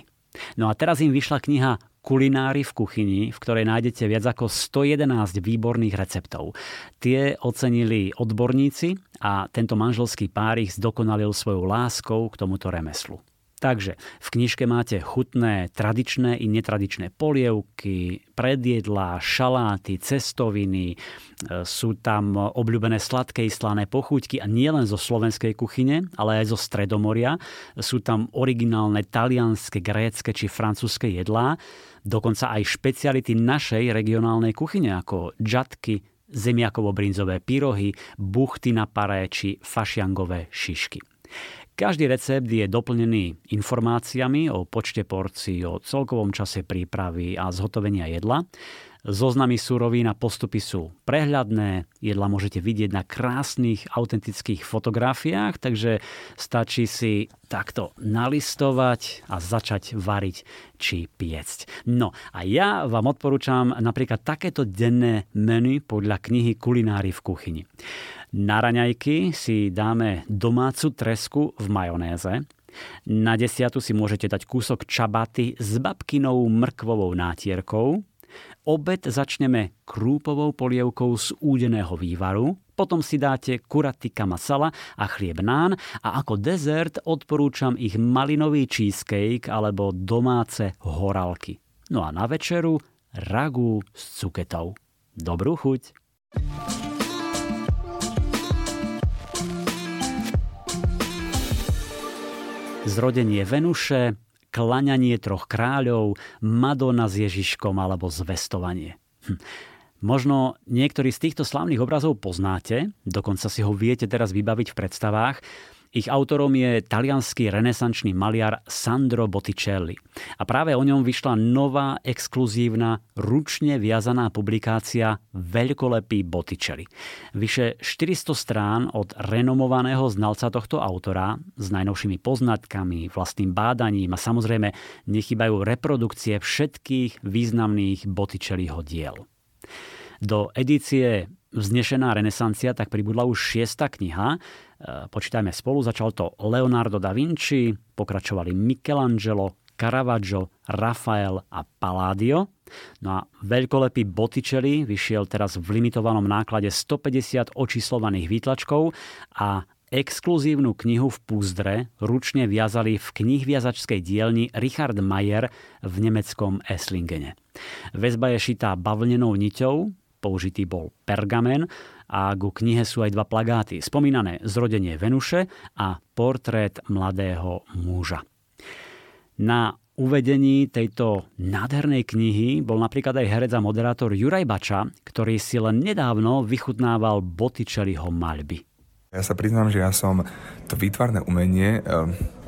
No a teraz im vyšla kniha Kulinári v kuchyni, v ktorej nájdete viac ako 111 výborných receptov. Tie ocenili odborníci a tento manželský pár ich zdokonalil svojou láskou k tomuto remeslu. Takže v knižke máte chutné tradičné i netradičné polievky, predjedlá, šaláty, cestoviny, e, sú tam obľúbené sladké i slané pochuťky a nielen zo slovenskej kuchyne, ale aj zo Stredomoria. Sú tam originálne talianske, grécke či francúzske jedlá, dokonca aj špeciality našej regionálnej kuchyne ako džatky, zemiakovo-brinzové pyrohy, buchty na paré či fašiangové šišky. Každý recept je doplnený informáciami o počte porcií, o celkovom čase prípravy a zhotovenia jedla. Zoznamy súrovín a postupy sú prehľadné, jedla môžete vidieť na krásnych, autentických fotografiách, takže stačí si takto nalistovať a začať variť či piecť. No a ja vám odporúčam napríklad takéto denné menu podľa knihy Kulinári v kuchyni. Na raňajky si dáme domácu tresku v majonéze. Na desiatu si môžete dať kúsok čabaty s babkinou mrkvovou nátierkou. Obed začneme krúpovou polievkou z údeného vývaru, potom si dáte kuratika masala a chlieb nán a ako dezert odporúčam ich malinový cheesecake alebo domáce horálky. No a na večeru ragu s cuketou. Dobrú chuť! Zrodenie Venuše, klaňanie troch kráľov, Madonna s Ježiškom alebo zvestovanie. Hm. Možno niektorý z týchto slávnych obrazov poznáte, dokonca si ho viete teraz vybaviť v predstavách, ich autorom je talianský renesančný maliar Sandro Botticelli. A práve o ňom vyšla nová, exkluzívna, ručne viazaná publikácia Veľkolepý Botticelli. Vyše 400 strán od renomovaného znalca tohto autora s najnovšími poznatkami, vlastným bádaním a samozrejme nechybajú reprodukcie všetkých významných Botticelliho diel. Do edície Vznešená renesancia tak pribudla už šiesta kniha. E, počítajme spolu, začal to Leonardo da Vinci, pokračovali Michelangelo, Caravaggio, Rafael a Palladio. No a veľkolepý Botticelli vyšiel teraz v limitovanom náklade 150 očíslovaných výtlačkov a exkluzívnu knihu v púzdre ručne viazali v knihviazačskej dielni Richard Mayer v nemeckom Esslingene. Väzba je šitá bavlnenou niťou, použitý bol pergamen a ku knihe sú aj dva plagáty. Spomínané Zrodenie Venuše a Portrét mladého muža. Na uvedení tejto nádhernej knihy bol napríklad aj herec a moderátor Juraj Bača, ktorý si len nedávno vychutnával Botticelliho maľby. Ja sa priznám, že ja som to výtvarné umenie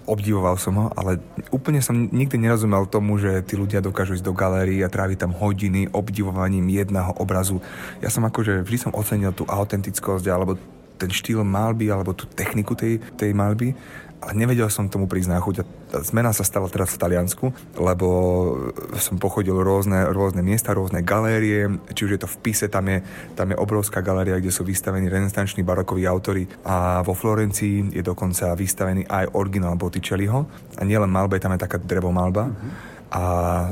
obdivoval som ho, ale úplne som nikdy nerozumel tomu, že tí ľudia dokážu ísť do galérie a tráviť tam hodiny obdivovaním jedného obrazu. Ja som akože vždy som ocenil tú autentickosť alebo ten štýl malby alebo tú techniku tej, tej malby ale nevedel som tomu prísť na chuť. A zmena sa stala teraz v Taliansku, lebo som pochodil rôzne, rôzne miesta, rôzne galérie, či už je to v Pise, tam je, tam je obrovská galéria, kde sú vystavení renesanční barokoví autory a vo Florencii je dokonca vystavený aj originál Botticelliho a nielen malba, tam je taká drevomalba. Mm-hmm. A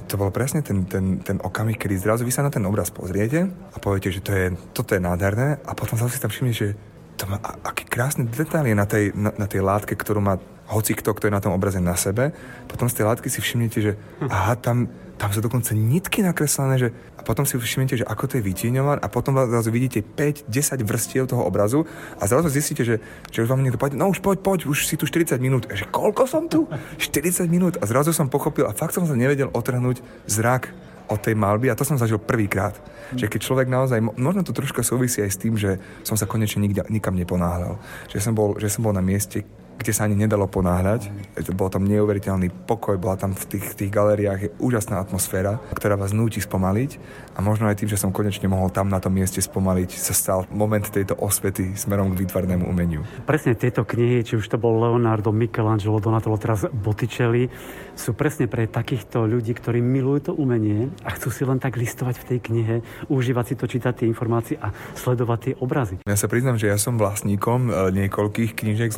to bol presne ten, ten, ten okamih, kedy zrazu vy sa na ten obraz pozriete a poviete, že to je, toto je nádherné a potom sa si tam všimne, že to má, aký krásny detail je na tej, na, na tej látke, ktorú má hoci kto, kto je na tom obraze na sebe. Potom z tej látky si všimnete, že aha, tam, tam sú dokonca nitky nakreslené, že a potom si všimnete, že ako to je vytieňované a potom zrazu vidíte 5-10 vrstiev toho obrazu a zrazu zistíte, že, že už vám niekto povedal, no už poď, poď, už si tu 40 minút. A že koľko som tu? 40 minút. A zrazu som pochopil a fakt som sa nevedel otrhnúť zrak od tej malby a to som zažil prvýkrát. Mm. Že keď človek naozaj, možno to troška súvisí aj s tým, že som sa konečne nikde, nikam neponáhľal. Že som, bol, že som bol na mieste, kde sa ani nedalo ponáhľať. Bol tam neuveriteľný pokoj, bola tam v tých, tých galériách je úžasná atmosféra, ktorá vás núti spomaliť a možno aj tým, že som konečne mohol tam na tom mieste spomaliť, sa stal moment tejto osvety smerom k výtvarnému umeniu. Presne tieto knihy, či už to bol Leonardo, Michelangelo, Donatello, teraz Botticelli, sú presne pre takýchto ľudí, ktorí milujú to umenie a chcú si len tak listovať v tej knihe, užívať si to, čítať tie informácie a sledovať tie obrazy. Ja sa priznám, že ja som vlastníkom e, niekoľkých knížek z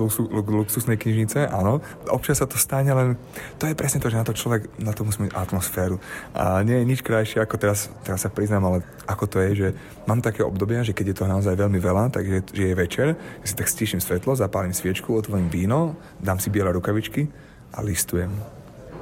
luxusnej knižnice, áno. Občas sa to stane, len to je presne to, že na to človek, na to musí mať atmosféru. A nie je nič krajšie ako teraz, teraz sa priznám, ale ako to je, že mám také obdobia, že keď je to naozaj veľmi veľa, takže že je večer, ja si tak stíšim svetlo, zapálim sviečku, otvorím víno, dám si biele rukavičky a listujem.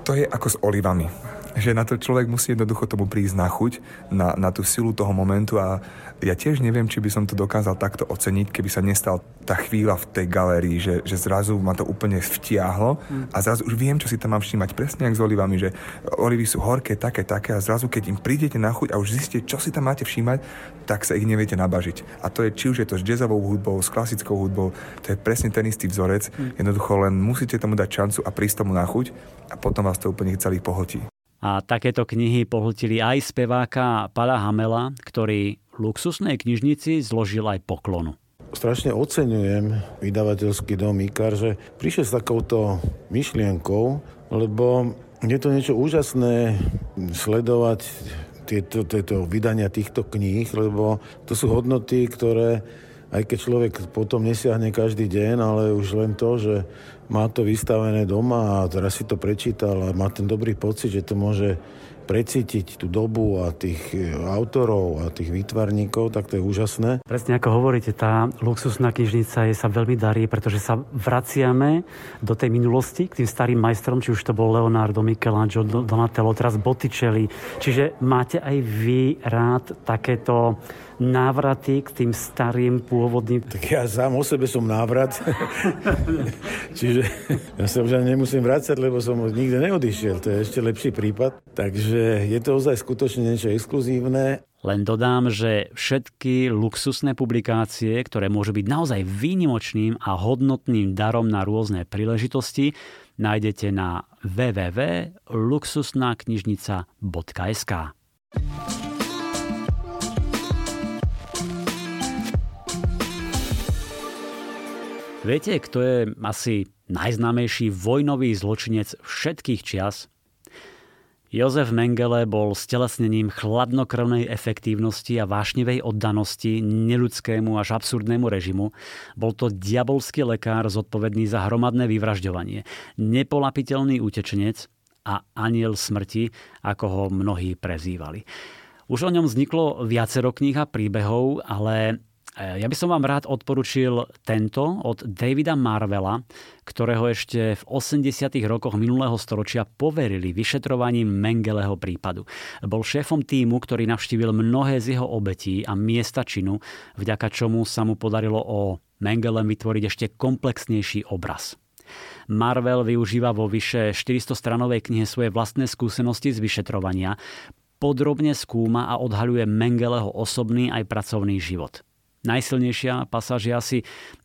To je ako s olivami že na to človek musí jednoducho tomu prísť na chuť, na, na tú silu toho momentu a ja tiež neviem, či by som to dokázal takto oceniť, keby sa nestal tá chvíľa v tej galérii, že, že zrazu ma to úplne vtiahlo a zrazu už viem, čo si tam mám všímať presne jak s olivami, že olivy sú horké, také, také a zrazu keď im prídete na chuť a už zistíte, čo si tam máte všímať, tak sa ich neviete nabažiť. A to je či už je to s jazzovou hudbou, s klasickou hudbou, to je presne ten istý vzorec. Jednoducho len musíte tomu dať šancu a prísť tomu na chuť a potom vás to úplne celý pohltí. A takéto knihy pohltili aj speváka Pala Hamela, ktorý luxusnej knižnici zložil aj poklonu. Strašne oceňujem vydavateľský dom IKAR, že prišiel s takouto myšlienkou, lebo je to niečo úžasné sledovať tieto, tieto vydania týchto kníh, lebo to sú hodnoty, ktoré aj keď človek potom nesiahne každý deň, ale už len to, že má to vystavené doma a teraz si to prečítal a má ten dobrý pocit, že to môže precítiť tú dobu a tých e, autorov a tých výtvarníkov, tak to je úžasné. Presne ako hovoríte, tá luxusná knižnica je sa veľmi darí, pretože sa vraciame do tej minulosti k tým starým majstrom, či už to bol Leonardo, Michelangelo, Donatello, teraz Botticelli. Čiže máte aj vy rád takéto návraty k tým starým pôvodným. Tak ja sám o sebe som návrat. Čiže ja sa už ani nemusím vrácať, lebo som nikde neodišiel. To je ešte lepší prípad. Takže je to ozaj skutočne niečo exkluzívne. Len dodám, že všetky luxusné publikácie, ktoré môžu byť naozaj výnimočným a hodnotným darom na rôzne príležitosti, nájdete na www.luxusnaknižnica.sk. Viete, kto je asi najznámejší vojnový zločinec všetkých čias? Jozef Mengele bol stelesnením chladnokrvnej efektívnosti a vášnevej oddanosti neľudskému až absurdnému režimu. Bol to diabolský lekár zodpovedný za hromadné vyvražďovanie, nepolapiteľný utečenec a aniel smrti, ako ho mnohí prezývali. Už o ňom vzniklo viacero kníh a príbehov, ale ja by som vám rád odporučil tento od Davida Marvela, ktorého ešte v 80. rokoch minulého storočia poverili vyšetrovaním Mengeleho prípadu. Bol šéfom týmu, ktorý navštívil mnohé z jeho obetí a miesta činu, vďaka čomu sa mu podarilo o Mengelem vytvoriť ešte komplexnejší obraz. Marvel využíva vo vyše 400 stranovej knihe svoje vlastné skúsenosti z vyšetrovania, podrobne skúma a odhaľuje Mengeleho osobný aj pracovný život. Najsilnejšia pasáž je asi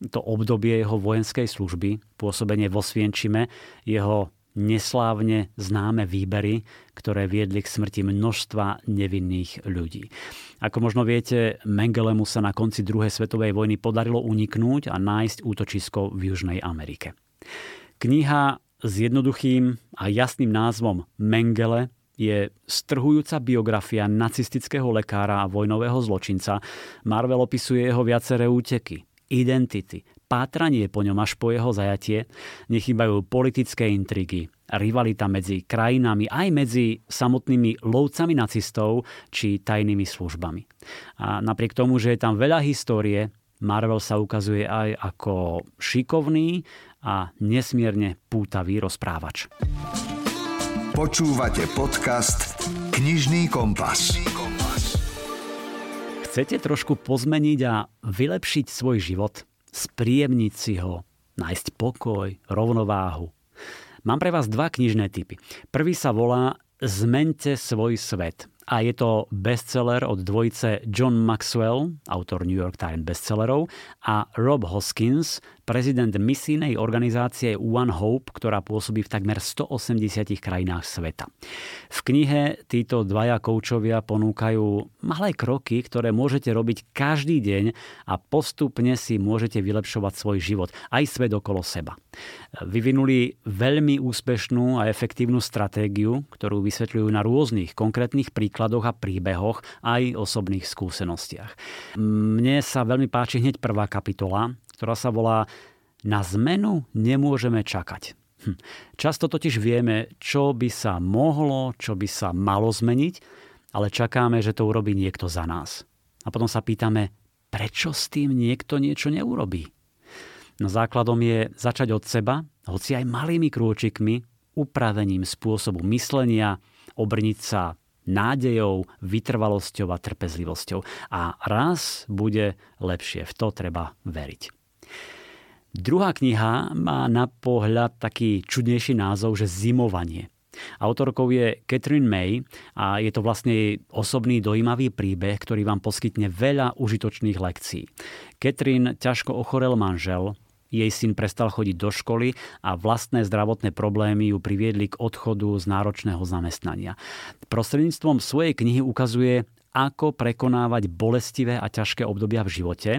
to obdobie jeho vojenskej služby, pôsobenie vo Svienčime, jeho neslávne známe výbery, ktoré viedli k smrti množstva nevinných ľudí. Ako možno viete, Mengelemu sa na konci druhej svetovej vojny podarilo uniknúť a nájsť útočisko v Južnej Amerike. Kniha s jednoduchým a jasným názvom Mengele je strhujúca biografia nacistického lekára a vojnového zločinca. Marvel opisuje jeho viaceré úteky, identity, pátranie po ňom až po jeho zajatie, nechýbajú politické intrigy, rivalita medzi krajinami aj medzi samotnými lovcami nacistov či tajnými službami. A napriek tomu, že je tam veľa histórie, Marvel sa ukazuje aj ako šikovný a nesmierne pútavý rozprávač. Počúvate podcast Knižný kompas. Chcete trošku pozmeniť a vylepšiť svoj život? Spríjemniť si ho? Nájsť pokoj, rovnováhu? Mám pre vás dva knižné typy. Prvý sa volá Zmente svoj svet a je to bestseller od dvojice John Maxwell, autor New York Times bestsellerov, a Rob Hoskins, prezident misijnej organizácie One Hope, ktorá pôsobí v takmer 180 krajinách sveta. V knihe títo dvaja koučovia ponúkajú malé kroky, ktoré môžete robiť každý deň a postupne si môžete vylepšovať svoj život, aj svet okolo seba. Vyvinuli veľmi úspešnú a efektívnu stratégiu, ktorú vysvetľujú na rôznych konkrétnych príkladoch a príbehoch aj osobných skúsenostiach. Mne sa veľmi páči hneď prvá kapitola, ktorá sa volá Na zmenu nemôžeme čakať. Hm. Často totiž vieme, čo by sa mohlo, čo by sa malo zmeniť, ale čakáme, že to urobí niekto za nás. A potom sa pýtame, prečo s tým niekto niečo neurobí? No základom je začať od seba, hoci aj malými krôčikmi, upravením spôsobu myslenia, obrniť sa nádejou, vytrvalosťou a trpezlivosťou. A raz bude lepšie. V to treba veriť. Druhá kniha má na pohľad taký čudnejší názov, že Zimovanie. Autorkou je Catherine May a je to vlastne jej osobný dojímavý príbeh, ktorý vám poskytne veľa užitočných lekcií. Catherine ťažko ochorel manžel, jej syn prestal chodiť do školy a vlastné zdravotné problémy ju priviedli k odchodu z náročného zamestnania. Prostredníctvom svojej knihy ukazuje, ako prekonávať bolestivé a ťažké obdobia v živote,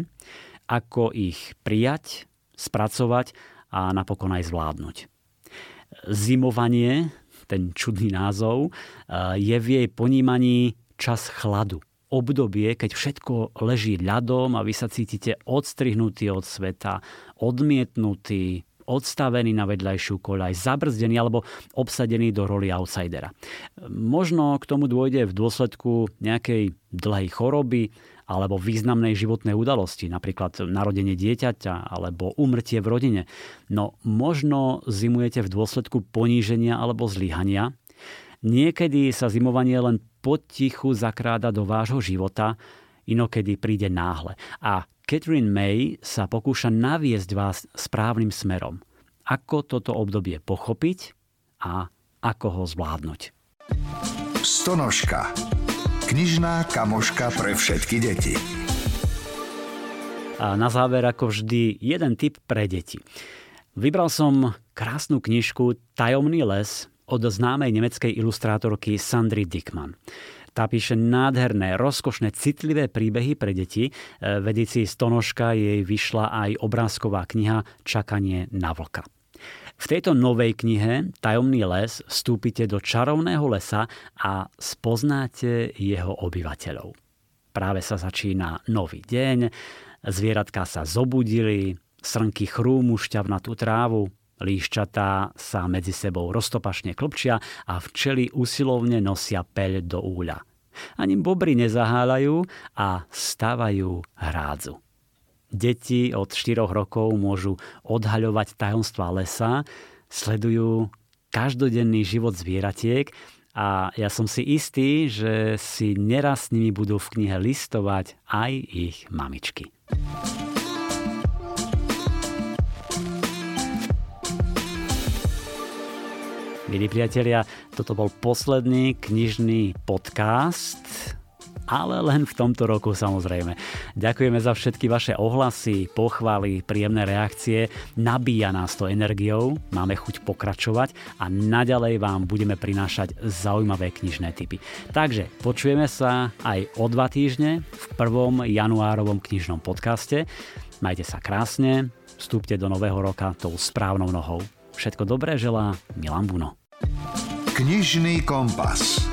ako ich prijať, spracovať a napokon aj zvládnuť. Zimovanie, ten čudný názov, je v jej ponímaní čas chladu obdobie, keď všetko leží ľadom a vy sa cítite odstrihnutí od sveta, odmietnutí, odstavený na vedľajšiu koľaj, zabrzdený alebo obsadený do roli outsidera. Možno k tomu dôjde v dôsledku nejakej dlhej choroby alebo významnej životnej udalosti, napríklad narodenie dieťaťa alebo umrtie v rodine. No možno zimujete v dôsledku poníženia alebo zlyhania. Niekedy sa zimovanie len potichu zakráda do vášho života, inokedy príde náhle. A Catherine May sa pokúša naviesť vás správnym smerom. Ako toto obdobie pochopiť a ako ho zvládnuť. Stonožka. Knižná kamoška pre všetky deti. A na záver, ako vždy, jeden tip pre deti. Vybral som krásnu knižku Tajomný les od známej nemeckej ilustrátorky Sandry Dickman. Tá píše nádherné, rozkošné, citlivé príbehy pre deti. E, v edícii Stonožka jej vyšla aj obrázková kniha Čakanie na vlka. V tejto novej knihe Tajomný les vstúpite do čarovného lesa a spoznáte jeho obyvateľov. Práve sa začína nový deň, zvieratka sa zobudili, srnky chrúmu šťavnatú trávu, Líščatá sa medzi sebou roztopašne klopčia a včely usilovne nosia peľ do úľa. Ani bobry nezaháľajú a stavajú hrádzu. Deti od 4 rokov môžu odhaľovať tajomstvá lesa, sledujú každodenný život zvieratiek a ja som si istý, že si neraz s nimi budú v knihe listovať aj ich mamičky. Milí priatelia, toto bol posledný knižný podcast, ale len v tomto roku samozrejme. Ďakujeme za všetky vaše ohlasy, pochvaly, príjemné reakcie. Nabíja nás to energiou, máme chuť pokračovať a naďalej vám budeme prinášať zaujímavé knižné typy. Takže počujeme sa aj o dva týždne v prvom januárovom knižnom podcaste. Majte sa krásne, vstúpte do nového roka tou správnou nohou. Všetko dobré želá Milan Buno. Knižný kompas.